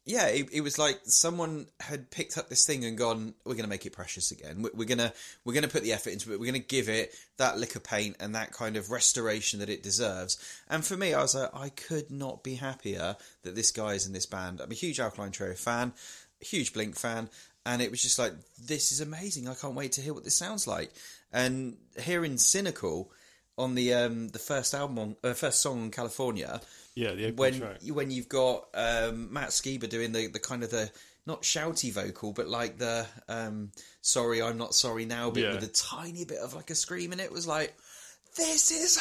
yeah, it, it was like someone had picked up this thing and gone, "We're going to make it precious again. We're, we're gonna we're gonna put the effort into it. We're gonna give it that lick of paint and that kind of restoration that it deserves." And for me, I was like, I could not be happier that this guy is in this band. I'm a huge Alkaline Trio fan, huge Blink fan, and it was just like, this is amazing. I can't wait to hear what this sounds like. And hearing Cynical on the um the first album on uh, first song on California yeah, the when track. when you've got um, Matt Skiba doing the, the kind of the not shouty vocal, but like the um, "Sorry, I'm not sorry now" bit Yeah. with a tiny bit of like a scream in it was like, "This is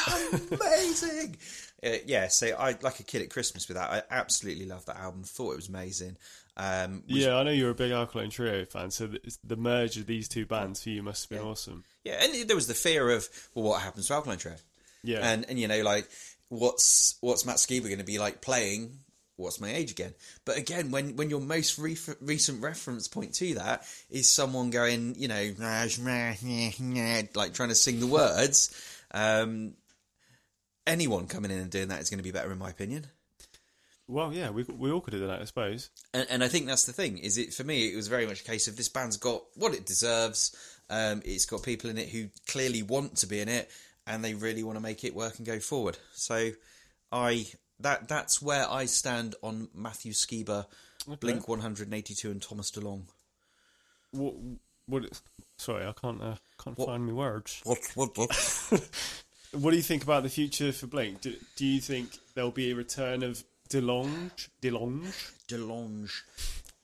amazing." uh, yeah, so I like a kid at Christmas with that. I absolutely loved that album. Thought it was amazing. Um, Yeah, I know you're a big Alkaline Trio fan, so the, the merge of these two bands for you must have been awesome. Yeah, and there was the fear of well, what happens to Alkaline Trio? Yeah, and and you know like what's what's Matt Skiba going to be like playing what's my age again but again when when your most re- recent reference point to that is someone going you know like trying to sing the words um anyone coming in and doing that is going to be better in my opinion well, yeah, we we all could done that, I suppose. and, and I think that's the thing. Is it for me? It was very much a case of this band's got what it deserves. Um, it's got people in it who clearly want to be in it, and they really want to make it work and go forward. So, I that that's where I stand on Matthew Skiba, Blink One Hundred and Eighty Two, and Thomas DeLonge. What? What? Sorry, I can't uh, can't What- find my words. What what what? What do you think about the future for Blink? Do, do you think there'll be a return of DeLonge? DeLonge? DeLonge.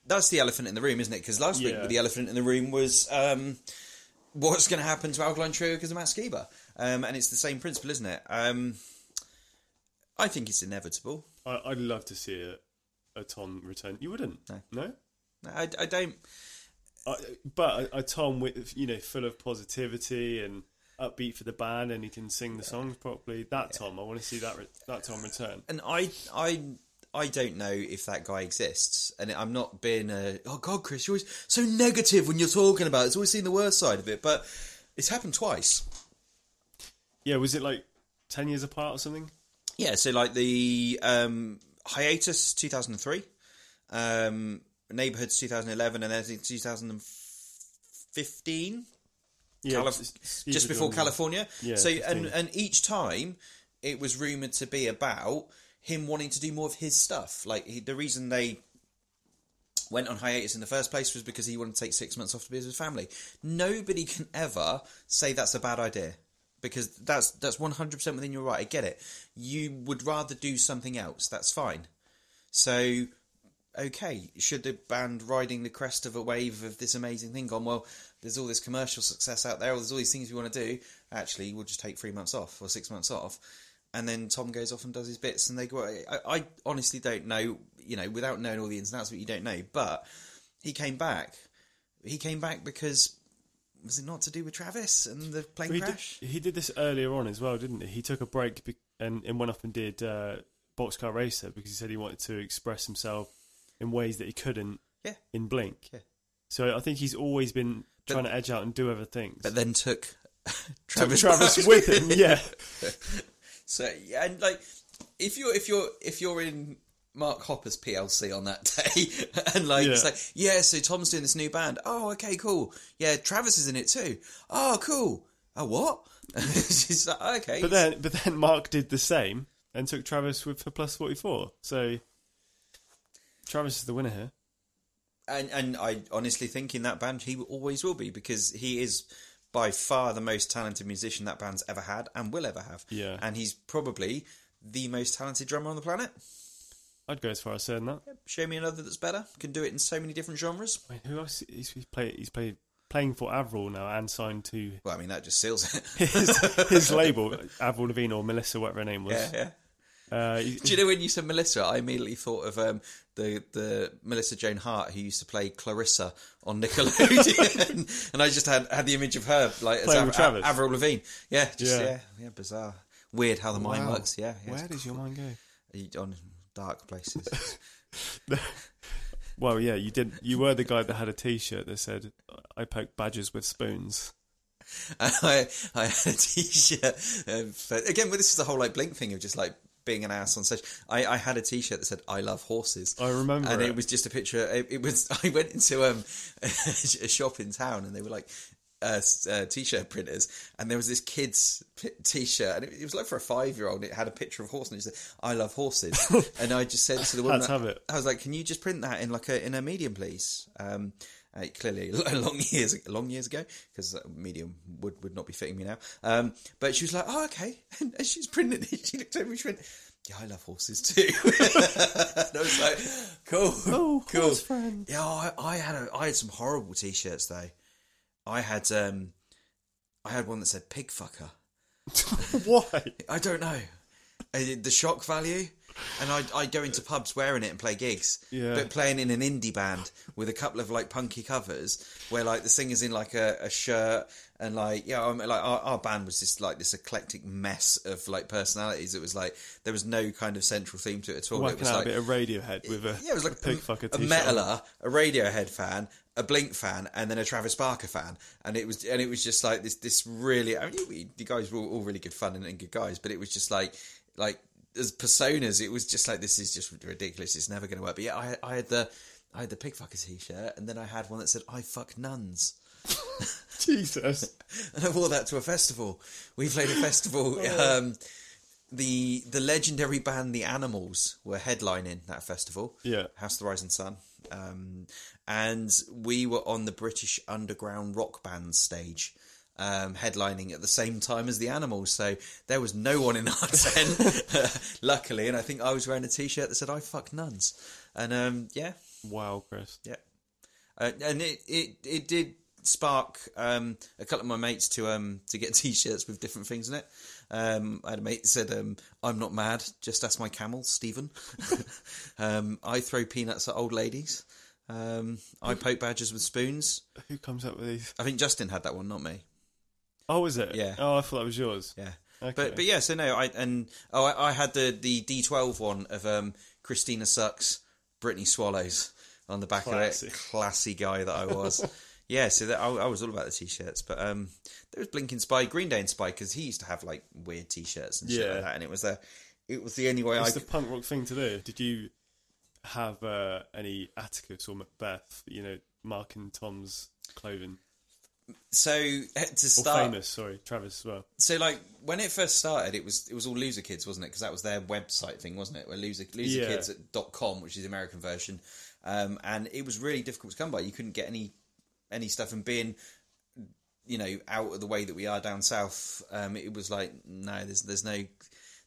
That's the elephant in the room, isn't it? Because last week the elephant in the room was um, what's going to happen to Alkaline Trio because of Matt Skiba, um, and it's the same principle, isn't it? Um, I think it's inevitable. I, I'd love to see a, a Tom return. You wouldn't? No. No. I, I don't. I, but a, a Tom with you know full of positivity and upbeat for the band, and he can sing the songs properly. That Tom, I want to see that re- that Tom return. And I, I, I don't know if that guy exists. And I'm not being a oh god, Chris, you're always so negative when you're talking about. it. It's always seen the worst side of it, but it's happened twice. Yeah, was it like ten years apart or something? Yeah, so like the um, hiatus 2003, um, neighborhoods 2011, and then I 2015. Yeah, Calif- s- Steve just before California. Yeah, so and and each time it was rumored to be about him wanting to do more of his stuff. Like he, the reason they went on hiatus in the first place was because he wanted to take six months off to be with his family. Nobody can ever say that's a bad idea because that's that's one hundred percent within your right. I get it. You would rather do something else. That's fine. So okay, should the band riding the crest of a wave of this amazing thing gone, well, there's all this commercial success out there, or there's all these things we want to do, actually, we'll just take three months off or six months off. And then Tom goes off and does his bits, and they go. I, I honestly don't know, you know, without knowing all the ins and outs, what you don't know. But he came back. He came back because was it not to do with Travis and the plane He did, crash? he did this earlier on as well, didn't he? He took a break be- and, and went off and did uh, Boxcar Racer because he said he wanted to express himself in ways that he couldn't Yeah. in Blink. Yeah. So I think he's always been But- trying to edge out and do other things. But then took Took Travis, Travis with him, yeah. So yeah, and like if you're if you're if you're in Mark Hoppus's PLC on that day, and like it's Yeah. like yeah, so Tom's doing this new band. Oh, okay, cool. Yeah, Travis is in it too. Oh, cool. Oh, what? She's like okay, But then, but then Mark did the same and took Travis with for plus forty four. So Travis is the winner here. and and I honestly think in that band he always will be because he is by far the most talented musician that band's ever had and will ever have. Yeah. and he's probably the most talented drummer on the planet. I'd go as far as saying that. Show me another that's better. Can do it in so many different genres. Wait, who else? He's, he's played. He's played playing for Avril now and signed to Well, I mean that just seals it. his, his label, Avril Lavigne or Melissa, whatever her name was. yeah, yeah. Uh, Do you know when you said Melissa, I immediately thought of um, the the Melissa Joan Hart who used to play Clarissa on Nickelodeon, and I just had had the image of her like as Playing Travis. Avril Lavigne. Yeah, just Yeah. yeah. yeah, bizarre, weird how the mind works. Yeah, yeah Where does your mind go? on dark places. Well, yeah, you did. You were the guy that had a T-shirt that said, "I poke badgers with spoons." And I, I had a t-shirt. Um, for, again, well, this is the whole like Blink thing of just like being an ass on stage. I, I had a t-shirt that said "I love horses." I remember and it. it. was just a picture. It, it was. I went into um, a shop in town, and they were like. Uh, uh, t-shirt printers, and there was this kid's p- t-shirt, and it, it was like for a five-year-old. It had a picture of a horse, and it said, "I love horses." and I just said to the woman, Had to have it. I was like, "Can you just print that in like a in a medium, please?" Um, uh, clearly, long years long years ago, because medium would, would not be fitting me now. Um, but she was like, "Oh, okay," and she's printing it, she looked over and she went, "Yeah, I love horses too." and I was like, "Cool, Oh, cool." friend. Yeah, I, I had a, I had some horrible t-shirts though. I had um, I had one that said "pig fucker." Why? I don't know. Uh, The shock value. And I'd, I'd go into pubs wearing it and play gigs. Yeah. But playing in an indie band with a couple of like punky covers where like the singer's in like a, a shirt and like, yeah, I mean, like our, our band was just like this eclectic mess of like personalities. It was like, there was no kind of central theme to it at all. it was like, a bit of Radiohead with a yeah, it was like a pig a, fucker a metaler, a Radiohead fan, a Blink fan, and then a Travis Barker fan, and it was and it was just like this this really. I mean, you, you guys were all, all really good fun and, and good guys, but it was just like like as personas, it was just like this is just ridiculous. It's never going to work. But yeah, I, I had the I had the pig fucker t-shirt, and then I had one that said "I fuck nuns." Jesus. and I wore that to a festival. We played a festival. um, the the legendary band The Animals were headlining that festival. Yeah. House of the Rising Sun. Um, and we were on the British Underground Rock Band stage. Um, headlining at the same time as the animals, so there was no one in our tent, luckily. And I think I was wearing a T-shirt that said "I fuck nuns," and um, yeah, Wow, Chris. yeah, uh, and it, it it did spark um, a couple of my mates to um to get t-shirts with different things in it. Um, I had a mate that said, um, "I'm not mad, just ask my camel, Stephen." um, I throw peanuts at old ladies. Um, I poke badgers with spoons. Who comes up with these? I think Justin had that one, not me. Oh, is it? Yeah. Oh, I thought that was yours. Yeah. Okay. But but yeah, so no, I and oh, I, I had the the D12 one of um, Christina sucks, Brittany swallows on the back Classy. of it. Classy guy that I was. yeah, so that, I, I was all about the t-shirts, but um, there was Blink Spy, Green Day and Spy because he used to have like weird t-shirts and shit Yeah. like that, and it was a, it was the only way I. It's the could... punk rock thing to do. Did you have uh, any Atticus or Macbeth? You know, Mark and Tom's clothing. So eh, to Or start, famous, sorry, Travis as well. so like when it first started, it was it was all Loser Kids, wasn't it? Because that was their website thing, wasn't it? Where loser Yeah. loserkids.com, which is the American version, um, and it was really difficult to come by. You couldn't get any any stuff, and being you know out of the way that we are down south, um, it was like no, there's there's no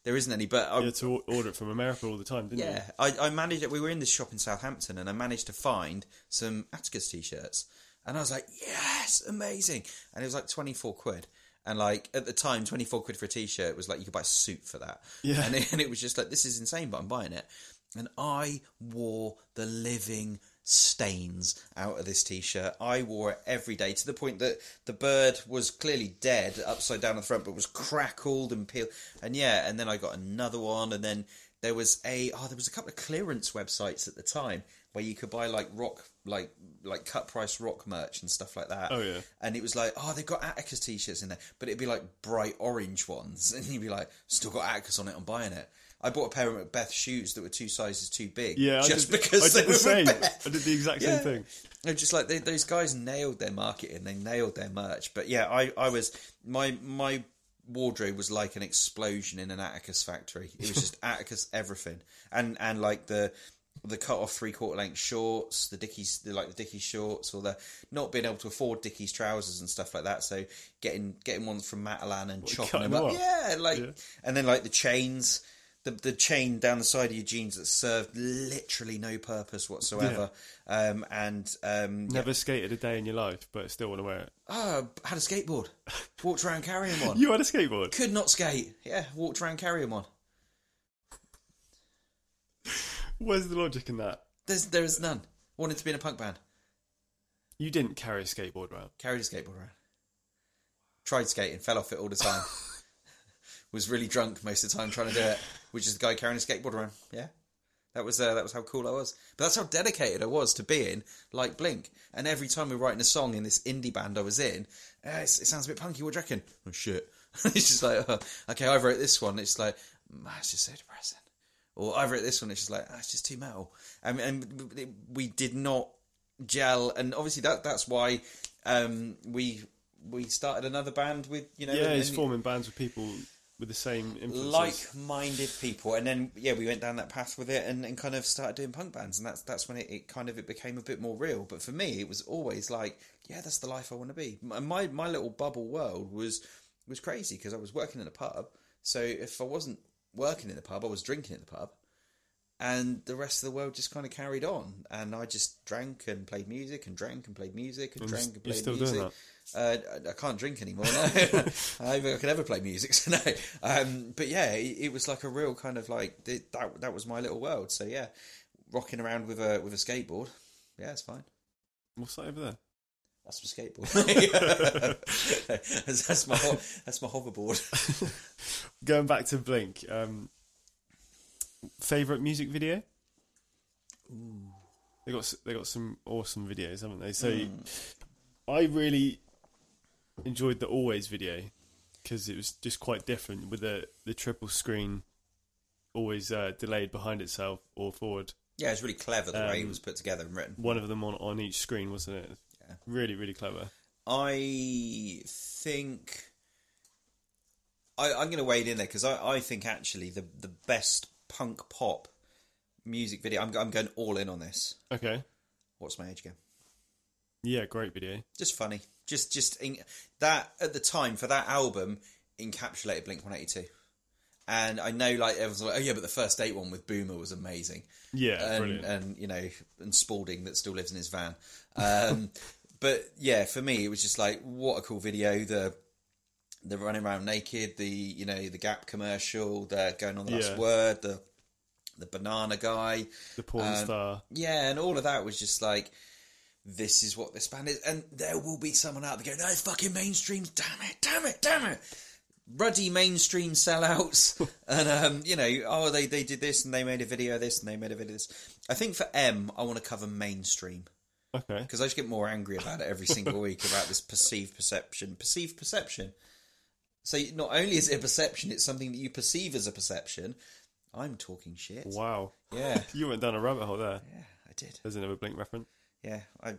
there isn't any. But I, You had to order it from America all the time, didn't yeah, I, I managed it. We were in this shop in Southampton, and I managed to find some Atticus t-shirts, and I was like, "Yes, amazing!" And it was like twenty four quid, and like at the time, twenty four quid for a t-shirt was like you could buy a suit for that. Yeah. and it, and it was just like this is insane, but I'm buying it, and I wore the living stains out of this t-shirt. I wore it every day to the point that the bird was clearly dead upside down on the front, but was crackled and peeled. And yeah, and then I got another one, and then there was a oh, there was a couple of clearance websites at the time where you could buy like rock, like like cut price rock merch and stuff like that. Oh, yeah. And it was like, oh, they've got Atticus t-shirts in there, but it'd be like bright orange ones, and you'd be like, still got Atticus on it, I'm buying it. I bought a pair of Macbeth shoes that were two sizes too big. Yeah, I just did, because I they did were the same. Macbeth. I did the exact Yeah. same thing. They're just like they, those guys nailed their marketing. They nailed their merch. But yeah, I, I was my my wardrobe was like an explosion in an Atticus factory. It was just Atticus everything, and and like the the cut off three quarter length shorts, the Dickies, the, like the Dickies shorts, or the not being able to afford Dickies trousers and stuff like that. So getting getting ones from Matalan and chopping them up, yeah, like Yeah. and then like the chains. The, the chain down the side of your jeans that served literally no purpose whatsoever, um, and um, Never skated a day in your life, but still want to wear it. Oh, had a skateboard. Walked around carrying one. You had a skateboard. Could not skate. Yeah, walked around carrying one. Where's the logic in that? There's there is none. Wanted to be in a punk band. You didn't carry a skateboard around. Carried a skateboard around. Tried skating, fell off it all the time. was really drunk most of the time trying to do it, which is the guy carrying a skateboard around. Yeah. That was uh, that was how cool I was. But that's how dedicated I was to being like Blink. And every time we were writing a song in this indie band I was in, uh, it sounds a bit punky. What do you reckon? Oh shit! it's just like uh, okay, I wrote this one. It's like mm, it's just so depressing. Or I wrote this one. It's just like ah, it's just too metal. And, and we- did not gel. And obviously that that's why um, we we started another band with you know Yeah, and- he's and- forming bands with people with the same influences. like-minded people and then yeah we went down that path with it and, and kind of started doing punk bands and that's that's when it, it kind of it became a bit more real but for me it was always like yeah that's the life i want to be my, my little bubble world was was crazy because i was working in a pub so if i wasn't working in the pub i was drinking in the pub and the rest of the world just kind of carried on and i just drank and played music and drank and played music and, And drank and played still doing music uh, I- I can't drink anymore. No, I don't think I can ever play music. So no, um, but yeah, it, it was like a real kind of like th- that. That was my little world. So yeah, rocking around with a with a skateboard. Yeah, it's fine. What's that over there? That's my skateboard. that's, my ho- that's my hoverboard. Going back to Blink, um, favorite music video? They got they got some awesome videos, haven't they? So Hmm. I really enjoyed the Always video because it was just quite different with the the triple screen, always uh, delayed behind itself or forward. Yeah, it's really clever the way it Um, was put together and written. One of them on on each screen, wasn't it? Yeah. Really, really clever. I think I, I'm going to wade in there because I, I think actually the the best punk pop music video. I'm, I'm going all in on this. Okay. What's my age again? Yeah, great video. Just funny. Just just in, that at the time for that album encapsulated Blink 182. And I know, like everyone's like, oh yeah, but the first date one with Boomer was amazing Yeah, and, brilliant. and you know, and Spalding that still lives in his van. Um, but yeah, for me, it was just like, what a cool video. The the running around naked, the you know, the Gap commercial, the going on the last Yeah. word, the the banana guy, the porn um, star. yeah, and all of that was just like. This is what this band is, and there will be someone out there going, "No, fucking mainstream! Damn it! Damn it! Damn it!" Ruddy mainstream sellouts, and um, you know, oh, they they did this and they made a video of this and they made a video of this. I think for M, I want to cover mainstream Okay. because I just get more angry about it every single week about this perceived perception. Perceived perception. So not only is it a perception, it's something that you perceive as a perception. I'm talking shit. Wow. Yeah, You went down a rabbit hole there. yeah, I did. There's another Blink reference. Yeah, I,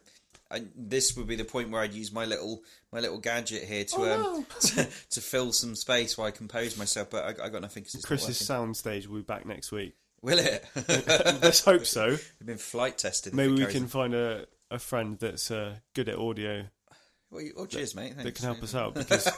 I, this would be the point where I'd use my little my little gadget here to Oh, um to, to fill some space while I compose myself. But I, I got nothing because it's Chris's not soundstage will be back next week. Will it? Let's hope so. We've been flight tested. Maybe we goes- can find a, a friend that's uh, good at audio Well, you- oh, cheers, mate. that can help us out because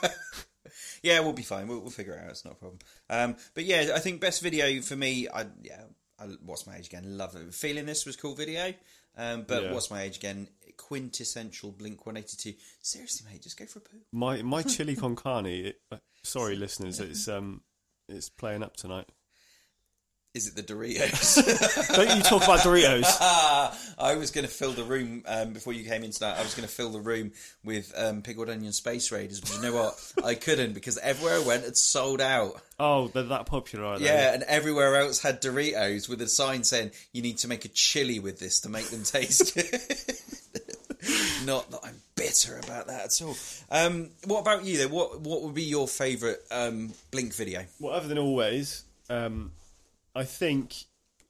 Yeah, we'll be fine. We'll, we'll figure it out. It's not a problem. Um, but yeah, I think best video for me. I yeah. I, what's my age again? Love it. Feeling this was cool video. Um, but Yeah. what's my age again? Quintessential Blink One Eighty Two. Seriously, mate, just go for a poo. my my chili con carne. It, uh, sorry, listeners, it's um it's playing up tonight. Is it the Doritos? Don't you talk about Doritos? I was going to fill the room um, before you came into that. I was going to fill the room with um, pickled onion space raiders, but you know what? I couldn't because everywhere I went, it sold out. Oh, they're that popular, are they? Yeah, and everywhere else had Doritos with a sign saying you need to make a chili with this to make them taste good. Not that I'm bitter about that at all. Um, what about you? Though? What what would be your favourite um, Blink video? Well, other than always, um, I think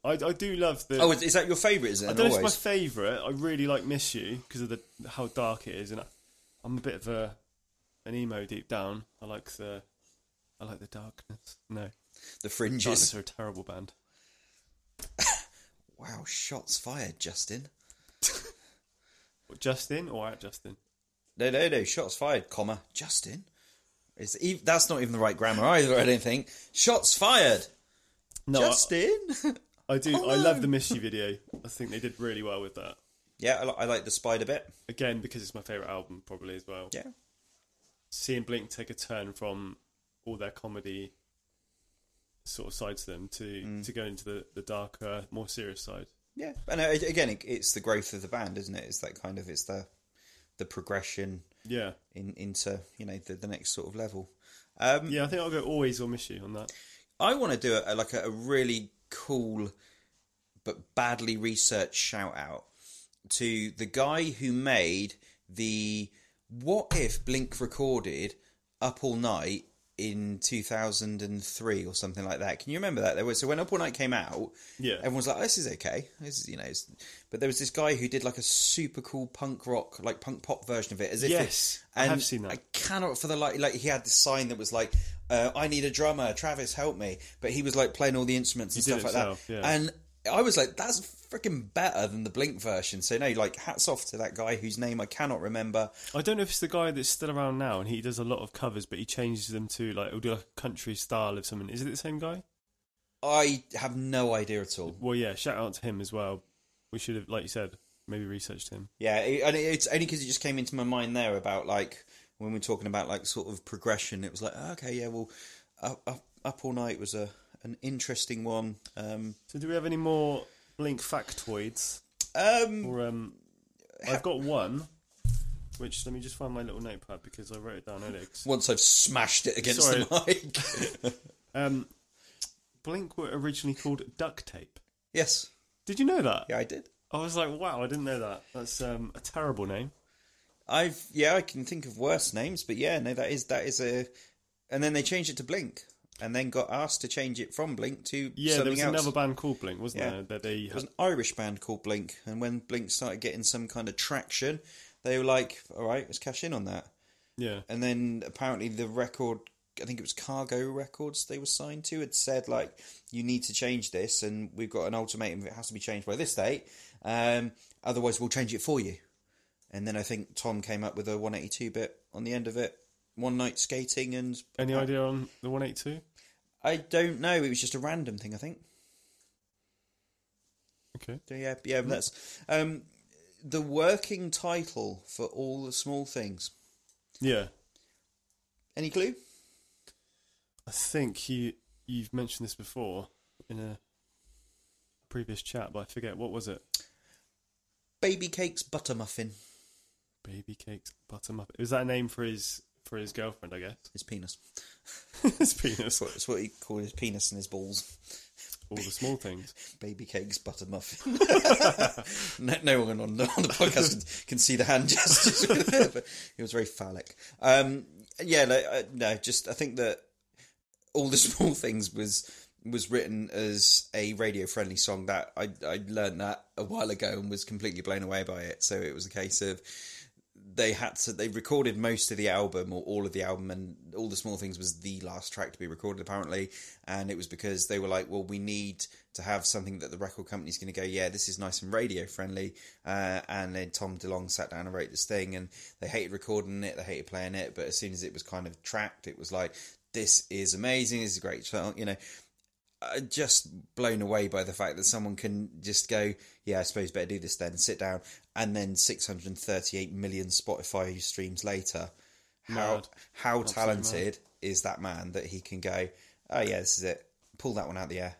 I, I do love the. Oh, is that your favourite? Is it? I don't know if it's my favourite. I really like "Miss You" because of the how dark it is, and I, I'm a bit of a an emo deep down. I like the I like the darkness. No, the Darkness fringes. are a terrible band. Wow, shots fired, Justin. Justin or at Justin? No, no, no. Shots fired, comma Justin. Is ev- that's not even the right grammar either. I don't think. Shots fired, No, Justin. I, I do. Oh, I love the "Miss You" video. I think they did really well with that. yeah, I, li- I like the spider bit. Again, because it's my favourite album, probably as well. Yeah, Seeing Blink take a turn from all their comedy sort of side to them to Mm. to go into the, the darker, more serious side. yeah. And uh, again, it, it's the growth of the band, isn't it? It's that kind of it's the the progression Yeah, in into you know the, the next sort of level. Um, yeah. I think I'll go always or miss you on that. I want to do a, like a, a really cool but badly researched shout out to the guy who made the what if Blink recorded Up All Night in 2003 or something like that. Can you remember that? There was so when Up All Night came out, Yeah. everyone was like, "This is okay." This is you know, it's, but there was this guy who did like a super cool punk rock, like punk pop version of it, as if Yes, it, I and have seen that. I cannot for the like, like he had this sign that was like, uh, "I need a drummer, Travis, help me," but he was like playing all the instruments and He stuff like himself, that, yeah. and I was like, "That's freaking better than the Blink version." So no, like hats off to that guy whose name I cannot remember. I don't know if it's the guy that's still around now, and he does a lot of covers, but he changes them to like he'll do like a country style of something. Is it the same guy? I have no idea at all. Well, yeah. Shout out to him as well. We should have, like you said, maybe researched him. Yeah, and it's only because it just came into my mind there about like when we are talking about like sort of progression. It was like, oh, okay, yeah, well, up, up, up all night was a an interesting one. Um, So, do we have any more Blink factoids? um, Or um, I've got one. Which let me just find my little notepad because I wrote it down earlier. once I've smashed it against Sorry. the mic. Um, Blink were originally called Duct Tape. yes, Did you know that? yeah, I did. I was like, wow, I didn't know that. That's um, a terrible name. I've yeah, I can think of worse names, but yeah, no, that is that is a. And then they changed it to Blink, and then got asked to change it from Blink to Yeah, there was else. another band called Blink, wasn't Yeah. there? That they It was an Irish band called Blink, and when Blink started getting some kind of traction, they were like, "All right, let's cash in on that." yeah. And then apparently the record, I think it was Cargo Records, they were signed to, had said like, "You need to change this, and we've got an ultimatum. It has to be changed by this date. Um, otherwise, we'll change it for you." And then I think Tom came up with a 182 bit on the end of it. One night skating, and Any idea on the 182? I don't know. It was just a random thing, I think. Okay. So yeah, yeah, that's um, the working title for all the small things. Yeah. Any clue? I think you you've mentioned this before in a previous chat, but I forget what was it. Baby cakes butter muffin. Baby cakes butter muffin. Is that a name for his for his girlfriend? I guess His penis. his penis. That's what, he called his penis and his balls. All the small things. Baby cakes butter muffin. no, no one on the, on the podcast can, can see the hand gestures, it, but it was very phallic. Um, yeah, no, uh, no, just I think that all the small things was was written as a radio friendly song that I I learned that a while ago and was completely blown away by it. So it was a case of they had to they recorded most of the album or all of the album and all the small things was the last track to be recorded apparently. And it was because they were like well we need to have something that the record company's going to go yeah this is nice and radio friendly. Uh, and then tom DeLonge sat down and wrote this thing and they hated recording it they hated playing it. But as soon as it was kind of tracked it was like this is amazing this is a great song you know just blown away by the fact that someone can just go, yeah, I suppose better do this then, sit down, and then 638 million Spotify streams later. How Mad. how Absolutely talented is that man that he can go, oh yeah, this is it, pull that one out the air,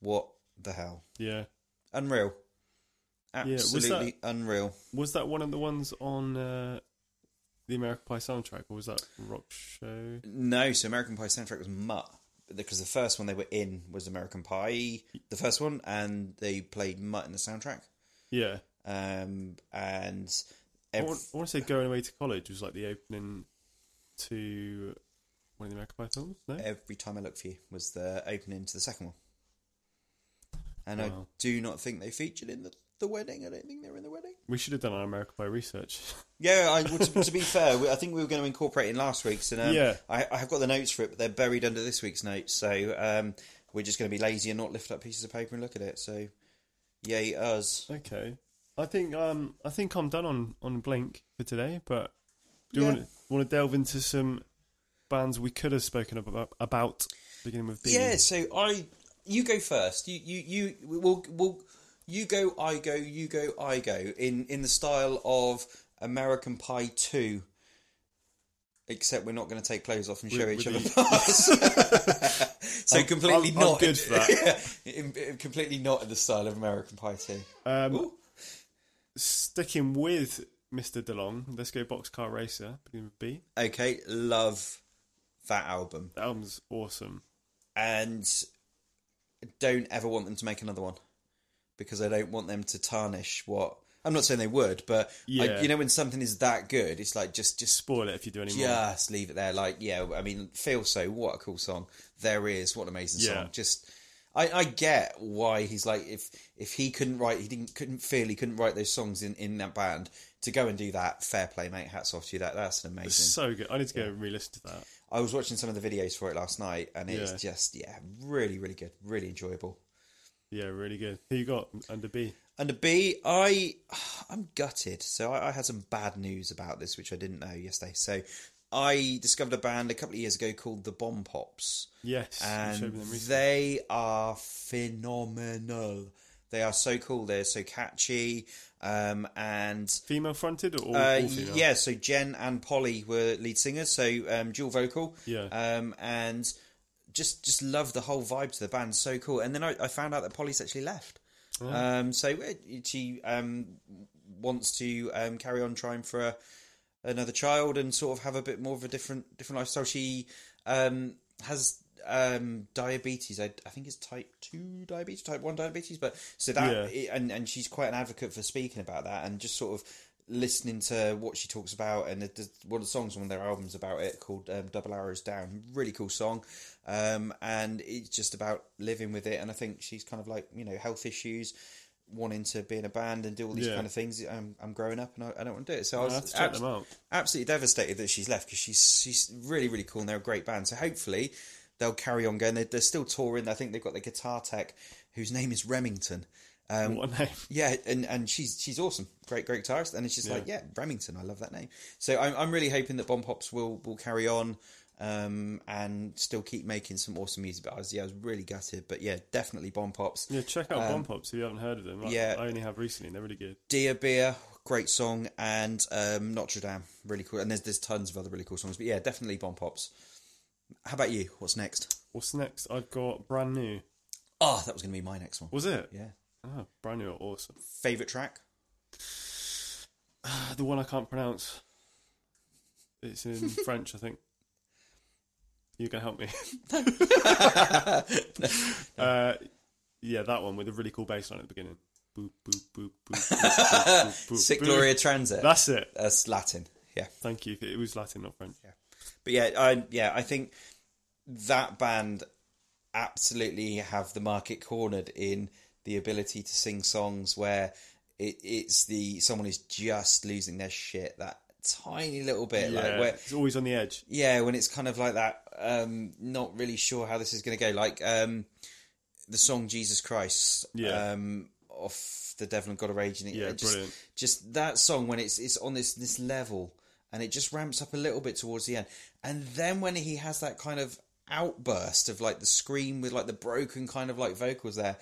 What the hell? Yeah. Unreal. was Absolutely unreal. Was that one of the ones on uh, the American Pie soundtrack, or was that Rock Show? No, so American Pie soundtrack was Mutt because the first one they were in was American Pie, the first one, and they played Mutt in the soundtrack. Yeah. Um, and I want, I want to say Going Away to College was like the opening to one of the American Pie films, no? every time I look for you was the opening to the second one. And I do not think they featured in the, the wedding. I don't think they were in the wedding. We should have done our American Pie research. Yeah, I, well, to, to be fair, we- I think we were going to incorporate in last week's, and um, Yeah. I, I have got the notes for it, but they're buried under this week's notes. So um, we're just going to be lazy and not lift up pieces of paper and look at it. So, yay us! okay. I think um I think I'm done on, on Blink for today, but do you Yeah. want, want to delve into some bands we could have spoken about, about beginning with B? Yeah, so I, you go first. You, you, you. We'll, we'll. You go. I go. You go. I go. In in the style of American Pie Two. Except we're not going to take clothes off and show With- each with other parts. so I'm- completely I'm- I'm not good for that. in- in- completely not in the style of American Pie Two. Um, sticking with Mr. DeLonge, let's go Boxcar Racer, B. Okay, love that album, The album's awesome. and don't ever want them to make another one because I don't want them to tarnish what. I'm not saying they would, but I- Yeah. you know when something is that good, it's like just just Spoil it if you do any more. just leave it there. Like yeah, I mean, feel so. What a cool song. There is what an amazing Yeah. song. Just. I, I get why he's like if if he couldn't write he didn't couldn't feel he couldn't write those songs in, in that band to go and do that fair play mate hats off to you that that's an amazing It's so good. I need to go and re-listen to that. I was watching some of the videos for it last night, and it's Yeah. just yeah, really, really good, really enjoyable. Yeah, really good. Who you got under B? Under B, I I'm gutted. So I, I had some bad news about this, which I didn't know yesterday. So I discovered a band a couple of years ago called the Bomb Pops, Yes, and showed me them recently. they are phenomenal. They are so cool. They're so catchy, um, and female fronted or all, Uh, all female? yeah, so Jen and Poli were lead singers, so um, dual vocal. Yeah. Um, and just just love the whole vibe to the band, so cool. And then I, I found out that Poli's actually left. Um, so uh, she um, wants to um, carry on trying for a, another child and sort of have a bit more of a different different lifestyle. She um, has um, diabetes. I, I think it's type two diabetes, type one diabetes. But so that Yeah. and and she's quite an advocate for speaking about that and just sort of listening to what she talks about. And there's one of the songs on their albums about it called um, Double Arrows Down. Really cool song. Um, and it's just about living with it. And I think she's kind of like you know health issues. Wanting to be in a band and do all these Yeah. kind of things. I'm, I'm growing up and I, I don't want to do it. So I I was have to check them out. absolutely devastated that she's left because she's she's really really cool and they're a great band. So hopefully they'll carry on going. They're, they're still touring. I think they've got the guitar tech whose name is Remington. Um, What a name. yeah, and, and she's she's awesome, great great guitarist, and it's just Yeah. like yeah, Remington. I love that name. So I'm I'm really hoping that Bomb Pops will will carry on. Um, and still keep making some awesome music. But I was, yeah, I was really gutted. But yeah, definitely Bomb Pops. Yeah, check out Um, Bomb Pops if you haven't heard of them. I, yeah. I only have recently. They're really good. Dear Beer, great song, and um, Notre Dame, really cool. And there's there's tons of other really cool songs, but yeah, definitely Bomb Pops. How about you? What's next? What's next? I've got brand new. Oh, that was going to be my next one. Was it? Yeah, Oh, brand new awesome. favorite track. The one I can't pronounce. It's in French, I think. You can help me. uh, yeah, that one with a really cool bass line at the beginning. Boop, boop, boop, boop, boop, boop, boop, boop, Sick boop. Gloria Transit. That's it. That's Latin. Yeah, Thank you. It was Latin, not French. Yeah. But yeah, I yeah, I think that band absolutely have the market cornered in the ability to sing songs where it, it's the someone is just losing their shit that tiny little bit, Yeah, like where it's always on the edge. Yeah, when it's kind of like that, um, not really sure how this is going to go. Like um, the song "Jesus Christ," Yeah. um, off the Devil and God of Rage, and it, Yeah, it just, brilliant. just that song when it's it's on this this level, and it just ramps up a little bit towards the end, and then when he has that kind of outburst of like the scream with like the broken kind of like vocals there.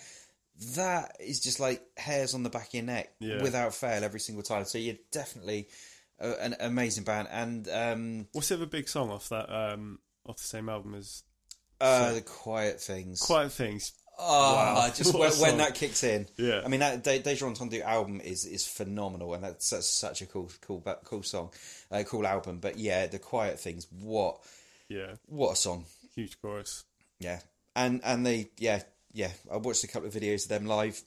That is just like hairs on the back of your neck Yeah. without fail every single time. So you're definitely uh, an amazing band, and um, What's the other big song off that um, off the same album as Uh, the quiet things. Quiet Things? Oh, Wow. just when, when that kicks in. Yeah. I mean that De- Deja Entendu album is is phenomenal, and that's, that's such a cool, cool, cool song, uh, cool album. But yeah, the Quiet Things, what, Yeah, what a song. huge chorus. Yeah, and and they, yeah, yeah. I watched a couple of videos of them live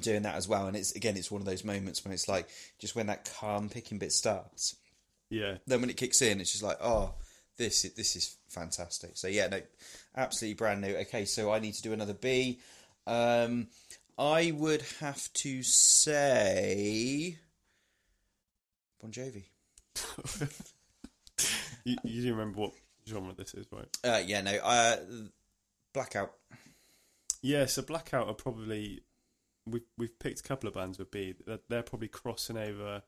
doing that as well, and it's again, it's one of those moments when it's like just when that calm picking bit starts, Yeah, then when it kicks in, it's just like, oh, this is, this is fantastic. So yeah, no, absolutely brand new. Okay, so I need to do another B. Um, I would have to say Bon Jovi. you, you do remember what genre this is, right? Uh, yeah, no, uh, Blackout. Yeah, so Blackout are probably we've we've picked a couple of bands with B. They're, they're probably crossing over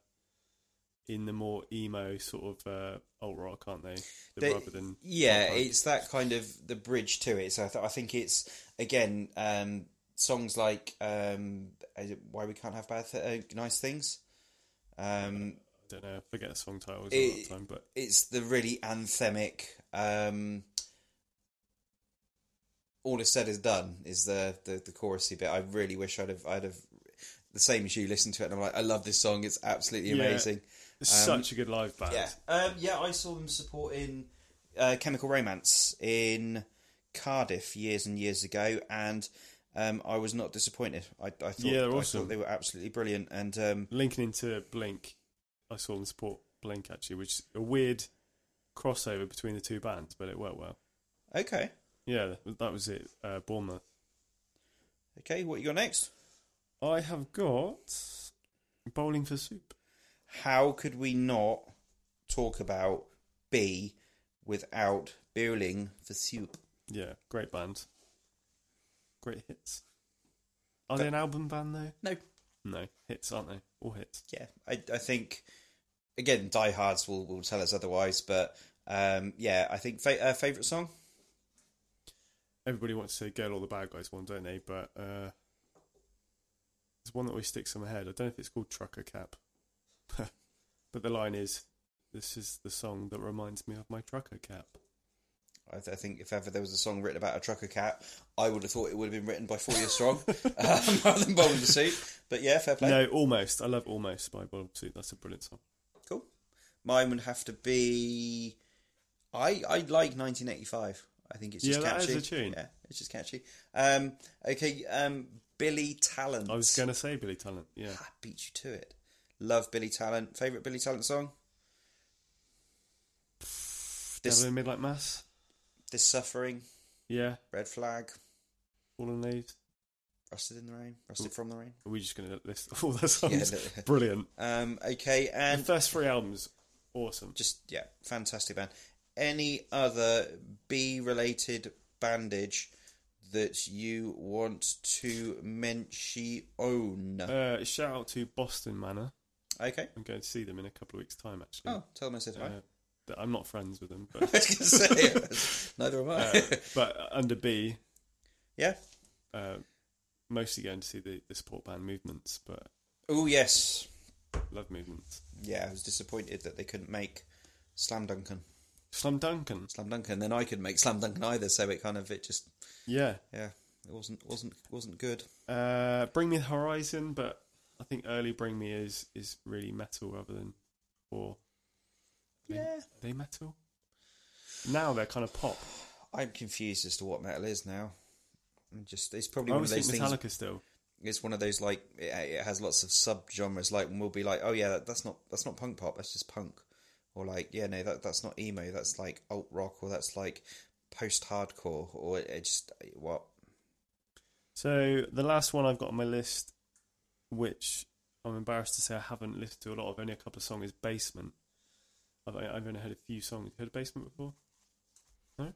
in the more emo sort of uh, alt rock, aren't they? They- Rather than yeah, it's that kind of the bridge to it. So I, th- I think it's again um, songs like um, Why We Can't Have Bad Th- uh, Nice Things. Um, I don't know, I forget the song titles It- a lot of time, but it's the really anthemic. Um, all is said is done is the the, the chorusy bit. I really wish I'd have I'd have the same as you listened to it. and I'm like, I love this song. It's absolutely Yeah. amazing. it's Um, such a good live band. Yeah, um, yeah. I saw them supporting uh, Chemical Romance in Cardiff years and years ago, and um, I was not disappointed. I, I thought, Yeah, they're I thought they were absolutely brilliant, and um, Linking into Blink, I saw them support Blink actually, which is a weird crossover between the two bands, but it worked well. okay, Yeah, that was it. Uh, Bournemouth. okay. What you got next? I have got Bowling for Soup. How could we not talk about B without bowling for soup? Yeah, great band. Great hits. Are they an album band though? No, No, hits, aren't they? All hits. yeah, I, I think again, diehards will will tell us otherwise, but um, yeah, I think fa- uh, favorite song. Everybody wants to say "Girl, all the bad guys" one, don't they? But uh, there's one that always sticks in my head. I don't know if it's called "Trucker Cap," but the line is, "This is the song that reminds me of my trucker cap." I, th- I think if ever there was a song written about a trucker cap, I would have thought it would have been written by Four Years Strong um, rather than for Soup. But yeah, fair play. No, almost. I love "Almost" by Bottle Soup. That's a brilliant song. Cool. Mine would have to be. I I like 1985. I think it's just Yeah, that is catchy. a tune. Yeah, it's just catchy. Um, okay, um, Billy Talent. I was going to say Billy Talent. Yeah, I beat you to it. Love Billy Talent. Favorite Billy Talent song? This Devil in Midnight Mass. this suffering. Yeah, Red flag. Fallen Leaves. Rusted in the rain. Rusted from the rain. Are we just going to list all the songs? Yeah. Brilliant. Um, okay, The and first three albums, awesome. just yeah, fantastic band. Any other B related bandage that you want to mention? Uh, shout out to Boston Manor. okay. I'm going to see them in a couple of weeks' time, actually. Oh, tell them I said hi. Uh, I'm not friends with them, I but was going to say neither am I. uh, but under B, yeah. uh, mostly going to see the, the support band movements, but Oh yes. love movements. Yeah, I was disappointed that they couldn't make Slam Duncan. Slam Duncan, Slam Duncan. Then I couldn't make Slam Duncan either, so it kind of it just yeah. yeah, it wasn't wasn't wasn't good. Uh, Bring Me the Horizon, but I think early Bring Me is is really metal rather than or they, Yeah. they metal. Now they're kind of pop. I'm confused as to what metal is now. I'm just it's probably I one of those things. Metallica still. It's one of those like it, it has lots of sub genres. Like and we'll be like, oh yeah, that, that's not that's not punk pop. That's just punk. Or like, yeah, no, that that's not emo. That's like alt rock, or that's like post hardcore, or it, it just what? So the last one I've got on my list, which I'm embarrassed to say I haven't listened to a lot of, only a couple of songs, is Basement. I've, I've only heard a few songs. Heard of Basement before? No?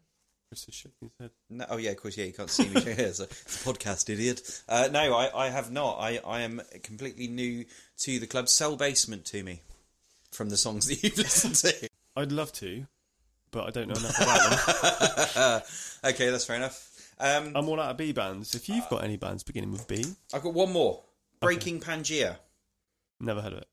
Chris is shaking his head. No, oh yeah, of course, yeah, you can't see me here. It's a, it's a podcast, idiot. Uh, no, I, I have not. I, I am completely new to the club. Sell basement to me from the songs that you've listened to. I'd love to, but I don't know enough about them. okay, that's fair enough. Um, I'm all out of B bands. If you've got any bands beginning with B, I've got one more. Breaking Pangea. never heard of it.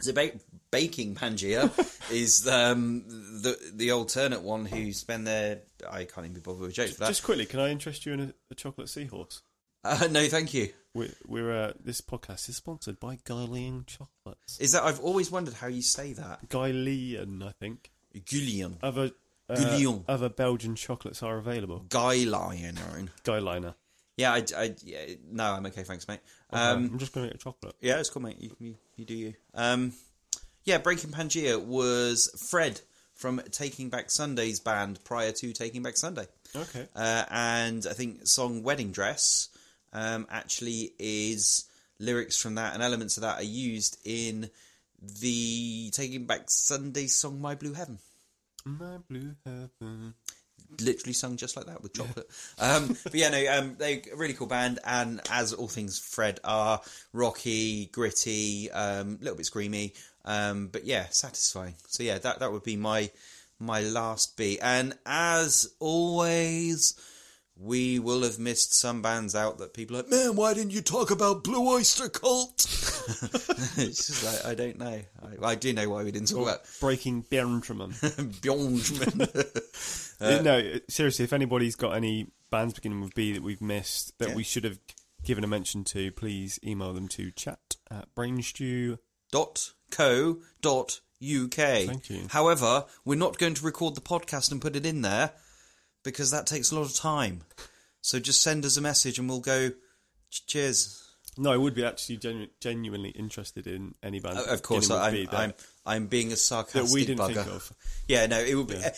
So ba- baking Pangea is um, the the alternate one who spend their I can't even be bothered with jokes for that. Just quickly, can I interest you in a, a chocolate seahorse? Uh, no, thank you. We're, we're uh, this podcast is sponsored by Guylian Chocolates. Is that I've always wondered how you say that. Guylian, I think. Gullion. Other uh, Guylian. other Belgian chocolates are available. Guy lion. Guyliner. Yeah, I, I, yeah, no, I'm okay, thanks, mate. Um, Um, I'm just going to get a chocolate. yeah, it's cool, mate. You, you, you do you. Um, yeah, Breaking Pangea was Fred from Taking Back Sunday's band prior to Taking Back Sunday. Okay. Uh, and I think song Wedding Dress um, actually is lyrics from that and elements of that are used in the Taking Back Sunday song My Blue Heaven. My blue heaven. Literally sung just like that with chocolate. Um, but yeah, no, um, they're a really cool band, and as all things Fred are, rocky, gritty, a um, little bit screamy, um, but yeah, satisfying. So yeah, that that would be my my last beat. And as always, we will have missed some bands out that people are like, man, why didn't you talk about Blue Oyster Cult? it's just like I don't know. I, I do know why we didn't talk about Breaking Bjorntraman. Bjorn. Uh, uh, no, seriously, if anybody's got any bands beginning with B that we've missed that Yeah. we should have given a mention to, please email them to chat at brainstew. dot co dot uk. Thank you. However, we're not going to record the podcast and put it in there because that takes a lot of time. So just send us a message and we'll go. Cheers. No, I would be actually genu- genuinely interested in any band. Uh, Of course, I'm, B that, I'm I'm being a that sarcastic we didn't bugger. think of. Yeah, no, it would be. Yeah. uh,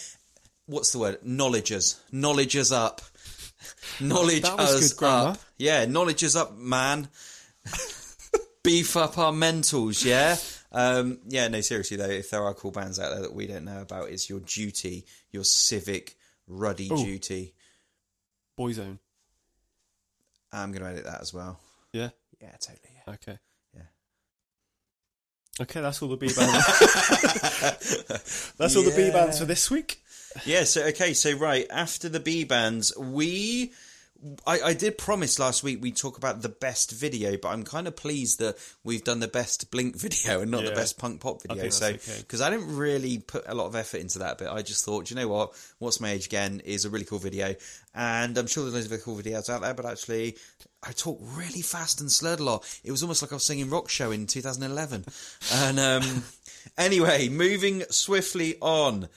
what's the word? Knowledge us. Knowledge us up. Knowledge That us up. Yeah, knowledge us up, man. Beef up our mentals, yeah? Um, yeah, no, seriously though, if there are cool bands out there that we don't know about, it's your duty, your civic, ruddy Ooh. duty. Boyzone. I'm going to edit that as well. Yeah. Yeah, totally. Yeah. Okay. Yeah. Okay, that's all the B bands. that's all the B bands for this week. Yeah, so okay, so right after the B bands, we. I, I did promise last week we'd talk about the best video, but I'm kind of pleased that we've done the best Blink video and not the best punk pop video. So that's okay. because I didn't really put a lot of effort into that, but I just thought, you know what? What's my age again is a really cool video, and I'm sure there's loads of cool videos out there. But actually, I talk really fast and slurred a lot. It was almost like I was singing Rock Show in 2011. and um, anyway, moving swiftly on.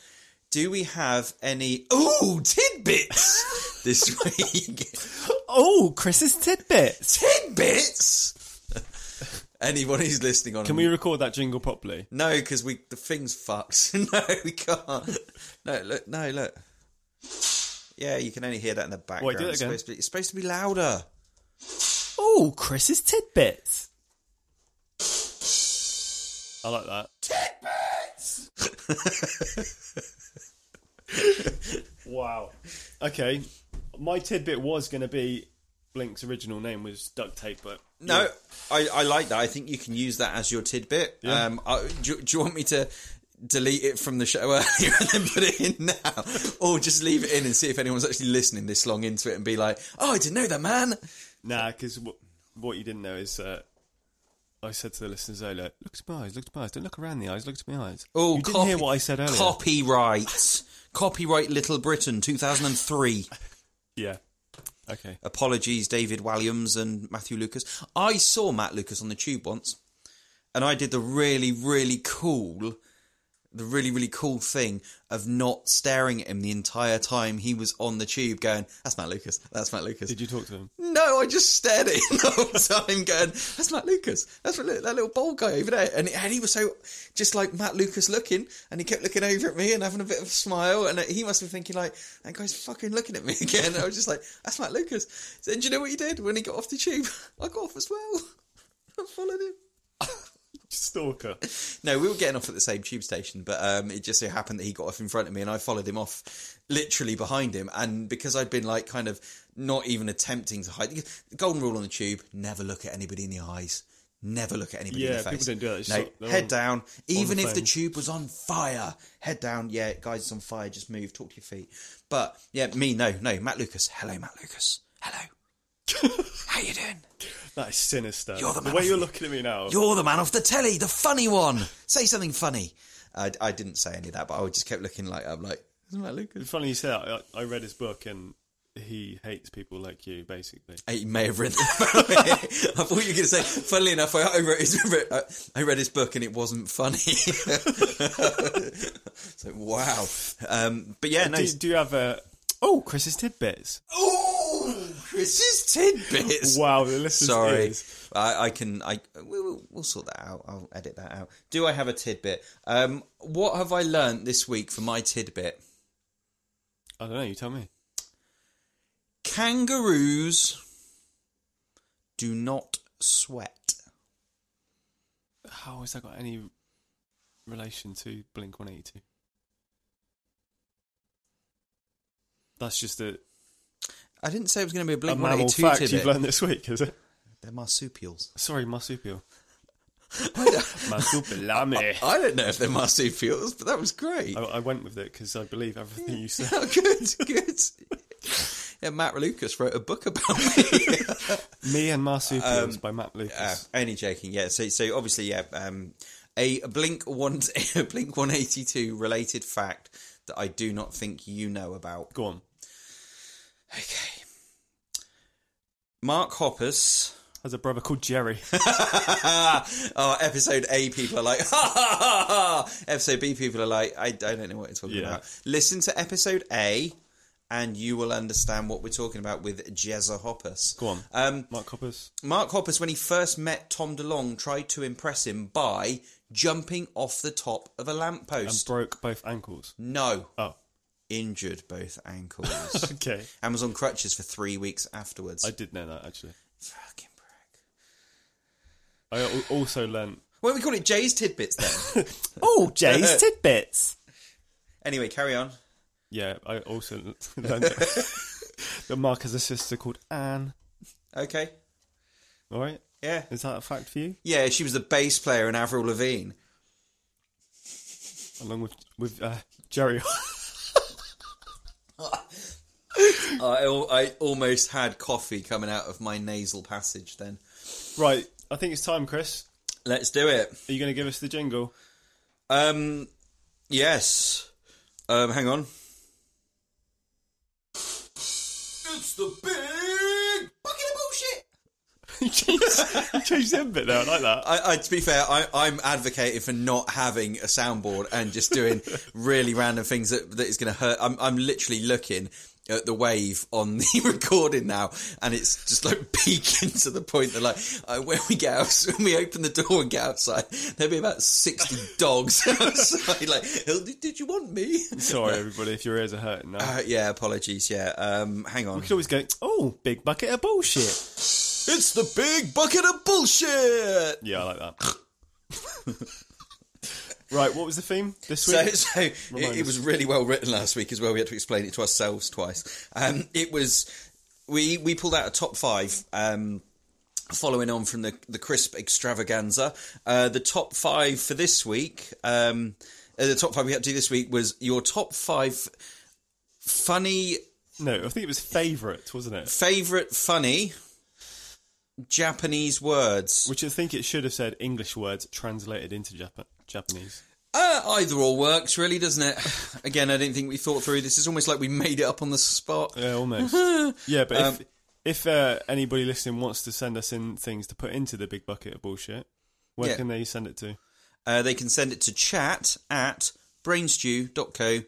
Do we have any ooh tidbits this week? Oh, Chris's tidbits. tidbits. Anyone who's listening on Can we record that jingle properly? No, because we the thing's fucked. no, we can't. No, look. No, look. Yeah, you can only hear that in the background. Wait, do it it's, again. supposed to be, it's supposed to be louder. Oh, Chris's tidbits. I like that. Tidbits. wow. Okay, my tidbit was going to be Blink's original name was duct tape, but No, I, I like that. I think you can use that as your tidbit. Yeah. Um, I, do, do you want me to delete it from the show earlier and then put it in now, or just leave it in and see if anyone's actually listening this long into it and be like, "Oh, I didn't know that, man." nah, because what, what you didn't know is uh, I said to the listeners earlier, "Look at my eyes, look at my eyes, don't look around the eyes, look at my eyes." Oh, you didn't hear what I said earlier. Copyright, copyright, Little Britain, two thousand and three. Yeah. Okay. Apologies, David Walliams and Matthew Lucas. I saw Matt Lucas on the tube once, and I did the really, really cool, the really, really cool thing of not staring at him the entire time he was on the tube, going, "That's Matt Lucas. That's Matt Lucas." Did you talk to him? No, I just stared at him the whole time, going, "That's Matt Lucas. That's that little, bald guy over there." And, and he was so just like Matt Lucas looking, and he kept looking over at me and having a bit of a smile, and he must have been thinking like, "That guy's fucking looking at me again." I was just like, "That's Matt Lucas." So, and do you know what he did when he got off the tube? I got off as well. I followed him. Stalker. No, we were getting off at the same tube station, but um, it just so happened that he got off in front of me, and I followed him off, literally behind him. And because I'd been like kind of not even attempting to hide, the golden rule on the tube: never look at anybody in the eyes. Never look at anybody in Yeah, the face. people don't do that. It's No, head on- down. Even the if the tube was on fire, head down. Yeah, guys, it's on fire. Just move. Talk to your feet. But yeah, me, no, no. Matt Lucas. Hello, Matt Lucas. Hello. How you doing? That is sinister. You're the the way of- you're looking at me now. You're the man off the telly, the funny one. Say something funny. I, I didn't say any of that, but I just kept looking like I'm like, isn't that Lucas? It's funny you say that. I, I read his book and he hates people like you, basically. He may have written that. I thought you were going to say, funnily enough, I, I, wrote his, I read his book and it wasn't funny. so, wow. Um, but yeah, no. Do, do you have a. Oh, Chris's tidbits. Oh, Chris's tidbits. Wow, the listeners' Sorry, ears. I, I can. I we'll, we'll sort that out. I'll edit that out. Do I have a tidbit? Um, what have I learnt this week for my tidbit? I don't know, you tell me. Kangaroos do not sweat. How has that got any relation to Blink 182? That's just a, I didn't say it was going to be a a Blink mammal 182 fact tidbit. you've learned this week, is it? They're marsupials. Sorry, marsupial. Marsupilami. I don't know if they're marsupials, but that was great. I, I went with it because I believe everything you said. Oh, good, good. Yeah, Matt Lucas wrote a book about me. Me and Marsupials by Matt Lucas. Uh, only joking. Yeah. So, so obviously, yeah. Um, a Blink one, Blink one eighty two related fact that I do not think you know about. Go on. Okay. Mark Hoppus. Has a brother called Jerry. oh, episode A people are like, ha ha ha ha. Episode B people are like, I, I don't know what you're talking Yeah. about. Listen to episode A, and you will understand what we're talking about with Jezza Hoppus. Go on. Um, Mark Hoppus. Mark Hoppus, when he first met Tom DeLonge, tried to impress him by jumping off the top of a lamppost. And broke both ankles. no, Oh, injured both ankles. okay. and was on crutches for three weeks afterwards. I did know that actually. Fucking prick. I al- also learnt. Why don't we call it Jay's tidbits then? Oh, Jay's tidbits. anyway, carry on. Yeah, I also learned that, that Mark has a sister called Anne. Okay. All right, Yeah. is that a fact for you? Yeah, she was the bass player in Avril Lavigne. Along with with uh, Jerry. I, I almost had coffee coming out of my nasal passage then. right, I think it's time, Chris. Let's do it. Are you going to give us the jingle? Um, yes. Um, hang on. It's the big bucket of bullshit. you changed, changed bit there. I like that. I, I, to be fair, I, I'm advocating for not having a soundboard and just doing really random things that, that is going to hurt. I'm, I'm literally looking at the wave on the recording now, and it's just like peaking to the point that like uh, when we get out, when we open the door and get outside, there'll be about sixty dogs outside. Like, "Oh, did, did you want me? Sorry, everybody, if your ears are hurting now. Uh, yeah, apologies. Yeah, um, hang on. we could always go, oh, big bucket of bullshit. It's the big bucket of bullshit. Yeah, I like that. right, what was the theme this week? so it, it was really well written last week as well. We had to explain it to ourselves twice. Um, it was we we pulled out a top five. Um, following on from the the crisp extravaganza, uh, the top five for this week. Um, uh, the top five we had to do this week was your top five funny no, I think it was favourite, wasn't it? favorite funny Japanese words. Which I think it should have said English words translated into Jap- Japanese. Uh, either or works, really, doesn't it? Again, I didn't think we thought through. This is almost like we made it up on the spot. Yeah, almost. yeah, but Um, if if uh, anybody listening wants to send us in things to put into the big bucket of bullshit, where Yeah. can they send it to? Uh, they can send it to chat at brainstew.co.uk.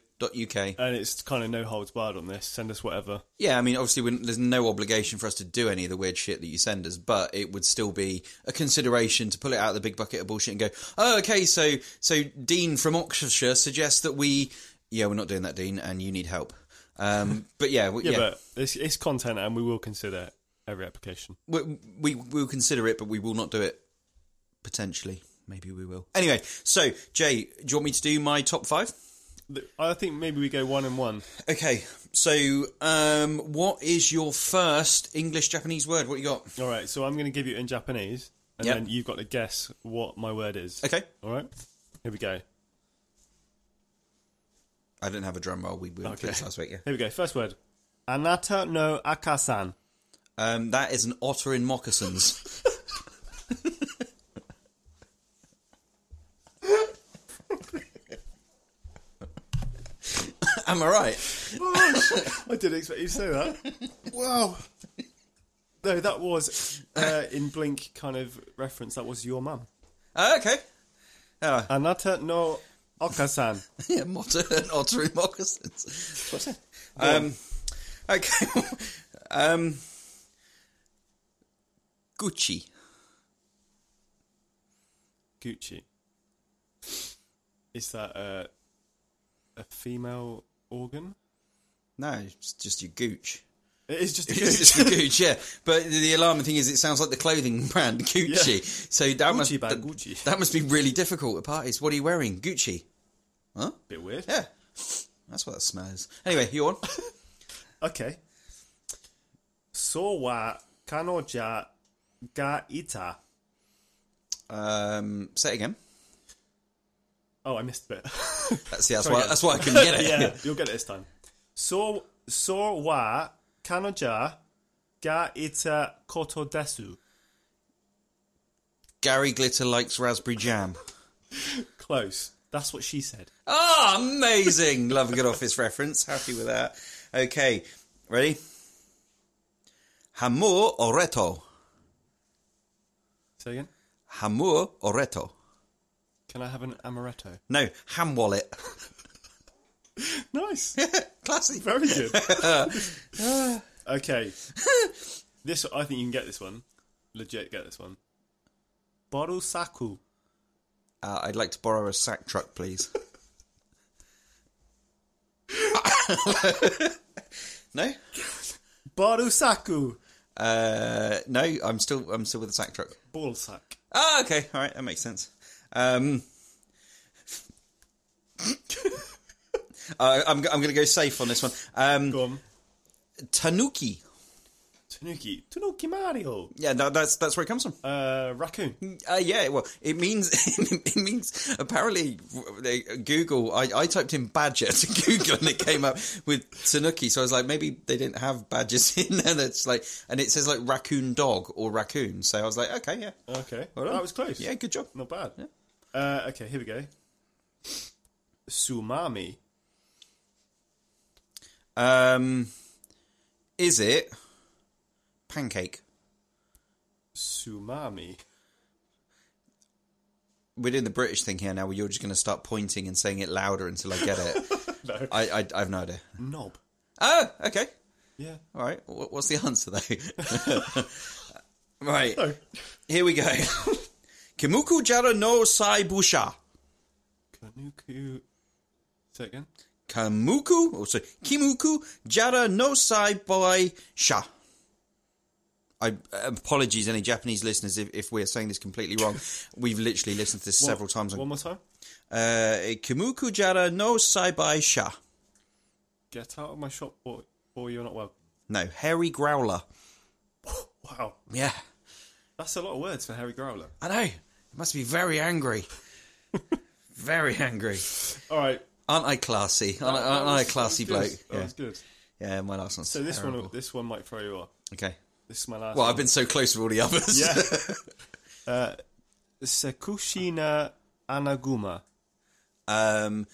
And it's kind of no holds barred on this. Send us whatever. Yeah, I mean, obviously, there's no obligation for us to do any of the weird shit that you send us, but it would still be a consideration to pull it out of the big bucket of bullshit and go, oh, okay, so so Dean from Oxfordshire suggests that we, yeah, we're not doing that, Dean, and you need help. Um, but yeah, we, Yeah, yeah, but it's, it's content, and we will consider every application. we, we will consider it, but we will not do it. Potentially, maybe we will. Anyway, so Jay, do you want me to do my top five? I think maybe we go one and one. Okay, so um, what is your first English Japanese word? What you got? All right, so I'm going to give you in Japanese, and Yep. then you've got to guess what my word is. Okay, All right, here we go. I didn't have a drum roll. We through Okay. last week. Yeah. Here we go. First word. Anata no akasan. Um, that is an otter in moccasins. Am I right? I didn't expect you to say that. wow. No, that was uh, in Blink kind of reference. That was your mum. Uh, okay. Oh, Anata no Okasan. yeah, otter, an otter moccasins. What's that? Um, okay. um, Gucci. Gucci. Is that a, a female organ? No, it's just your gooch. It is just a It's just the Gooch, yeah. But the alarming thing is, it sounds like the clothing brand Gucci. So that must bag, that, Gucci. that must be really difficult at parties. What are you wearing? Gucci. Huh? Bit weird. Yeah, that's what that smells. Anyway, you on? Okay. So wa kanoja ga ita. Um, say it again. Oh, I missed a bit. That's yeah. That's why. That's why I couldn't get it. yeah, you'll get it this time. So so wa kanoja ga ita koto desu. Gary Glitter likes raspberry jam. Close. That's what she said. Ah, amazing! Love a good office reference. Happy with that. Okay, ready? Hamur or reto? Say again. Hamur or reto? Can I have an amaretto? No, ham wallet. Nice. Classy. Very good. okay. This I think you can get this one. Legit get this one. Borusaku. Uh, I'd like to borrow a sack truck, please. no, Borusaku. uh, no. I'm still, I'm still with the sack truck. Ball sack. Ah, okay, all right, that makes sense. Um, uh, I'm, I'm going to go safe on this one. Um, Go on. tanuki. Tanuki. Tanuki Mario. Yeah, that's that's where it comes from. Uh, raccoon. Uh, yeah, well, it means it means apparently Google. I, I typed in badger to Google and it came up with tanuki. So I was like, maybe they didn't have badgers in there. That's like, and it says like raccoon dog or raccoon. So I was like, okay, yeah, Okay. Well that was close. yeah, good job. Not bad. Uh, okay, here we go. Sumami. Um, is it pancake? Sumami. We're doing the British thing here now, where you're just going to start pointing and saying it louder until I get it. No. I, I I have no idea. Knob. Oh, okay. Yeah. All right. What's the answer though? right. Oh. Here we go. Kimuku jara no sai busha. Kanuku. Say it again. Kamuku, or sorry, Kimuku jara no sai boy sha. I apologies, any Japanese listeners, if, if we're saying this completely wrong. We've literally listened to this several times. One more time. uh, Kimuku jara no sai bai sha. Get out of my shop, or, or you're not welcome. No, hairy growler. Wow. Yeah, That's a lot of words for Harry Growler. I know. It must be very angry. very angry. All right. Aren't I classy? Aren't, I- That aren't I a classy that bloke? good. That Yeah. was good. yeah, my last one's So this terrible. one, this one might throw you off. Okay. This is my last. Well, one. I've been so close with all the others. Yeah. uh, Sekushina Anaguma. um,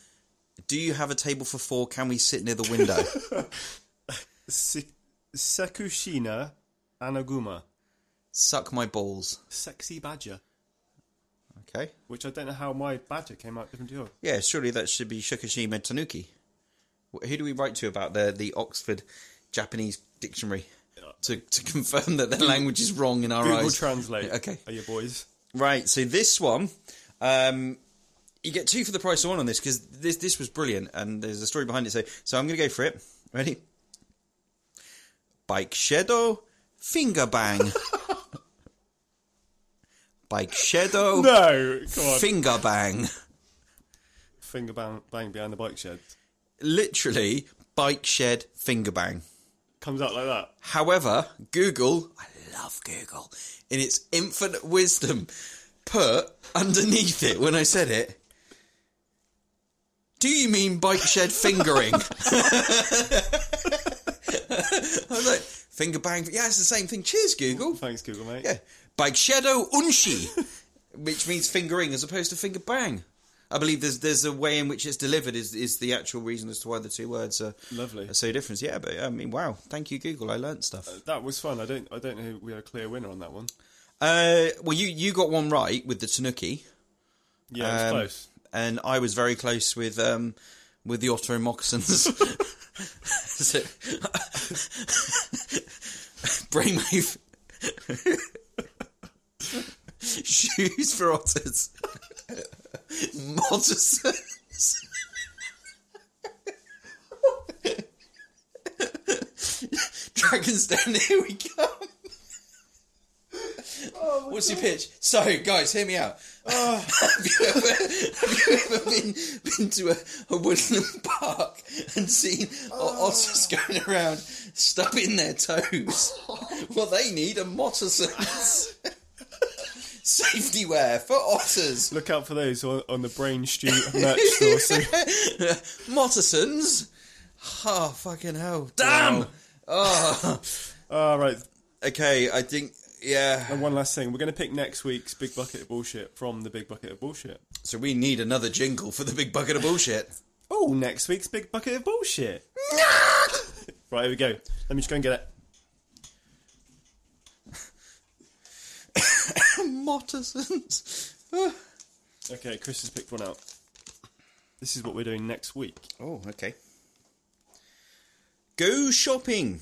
do you have a table for four? Can we sit near the window? Se- Sekushina Anaguma. Suck my balls. Sexy badger. Okay. Which I don't know how my badger came out different to yours. Yeah, surely that should be Shukashima Tanuki. Who do we write to about the the Oxford Japanese dictionary to to confirm that their language is wrong in our Google eyes? Translate. Okay. Are you boys? Right, so this one, um, you get two for the price of one on this because this this was brilliant and there's a story behind it. So so I'm going to go for it. Ready? Bike Shadow Finger Bang. Bike Shadow No, come on. Finger Bang. Finger bang, bang behind the bike shed. Literally, Bike Shed Finger Bang. Comes out like that. However, Google, I love Google, in its infinite wisdom, put underneath it when I said it, do you mean bike shed fingering? I was like, finger bang. Yeah, it's the same thing. Cheers, Google. Thanks, Google, mate. Yeah. Bike shadow unshi, which means fingering as opposed to finger bang. I believe there's there's a way in which it's delivered is is the actual reason as to why the two words are, Lovely. are so different. Yeah, but I mean, wow, thank you, Google. I learnt stuff. That was fun. I don't. I don't know. We had a clear winner on that one. Uh, well, you you got one right with the Tanuki, Yeah, it was Um, close. and I was very close with um with the Otto moccasins. So- Brainwave shoes for otters. Moccasins. Dragon's Den, here we come. What's your pitch? So, guys, hear me out. have you ever, have you ever been been to a, a woodland park and seen o- otters going around stubbing their toes? What they need are moccasins. Safety wear for otters. Look out for those on, on the Brain Stew merch store. soon. Oh, fucking hell. Damn! Oh. Ah. All ah, right. Okay, I think, yeah. And one last thing, we're going to pick next week's big bucket of bullshit from the big bucket of bullshit. So we need another jingle for the big bucket of bullshit. Oh, next week's big bucket of bullshit. right, here we go. Let me just go and get it. Moccasins. Okay, Chris has picked one out. This is what we're doing next week. Oh, okay. Go shopping.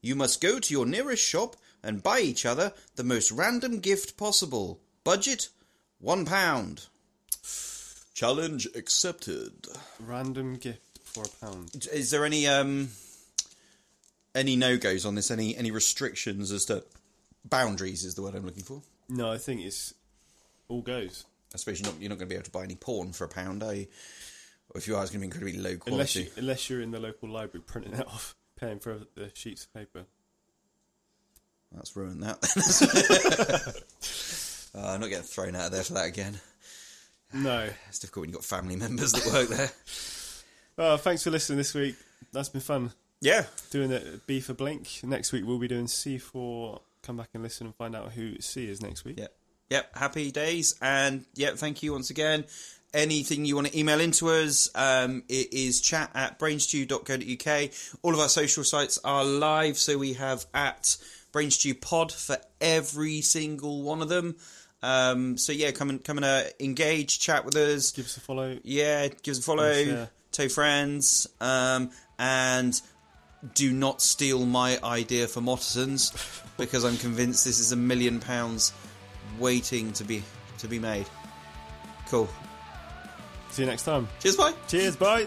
You must go to your nearest shop and buy each other the most random gift possible. Budget one pound. Challenge accepted. Random gift for a pound. Is there any um any no goes on this? Any any restrictions as to boundaries? Is the word I'm looking for. No, I think it's all goes. I suppose you're not you're not going to be able to buy any porn for a pound, are you? Or if you are, it's going to be incredibly low quality. Unless, you, unless you're in the local library printing it off, paying for the sheets of paper. That's ruined that. uh, I'm not getting thrown out of there for that again. No. It's difficult when you've got family members that work there. Oh, thanks for listening this week. That's been fun. Yeah. Doing it B for Blink. Next week we'll be doing C for. Come back and listen and find out who C is next week. Yep. Yep. Happy days. And yep, thank you once again. Anything you want to email into us, um, it is chat at brainstew.co.uk. All of our social sites are live, so we have at brainstewpod for every single one of them. Um, so yeah, come and come and uh, engage, chat with us. Give us a follow. Yeah, give us a follow, tell friends, um, and do not steal my idea for moccasins because I'm convinced this is a million pounds waiting to be to be made. Cool. See you next time. Cheers, bye. Cheers, bye.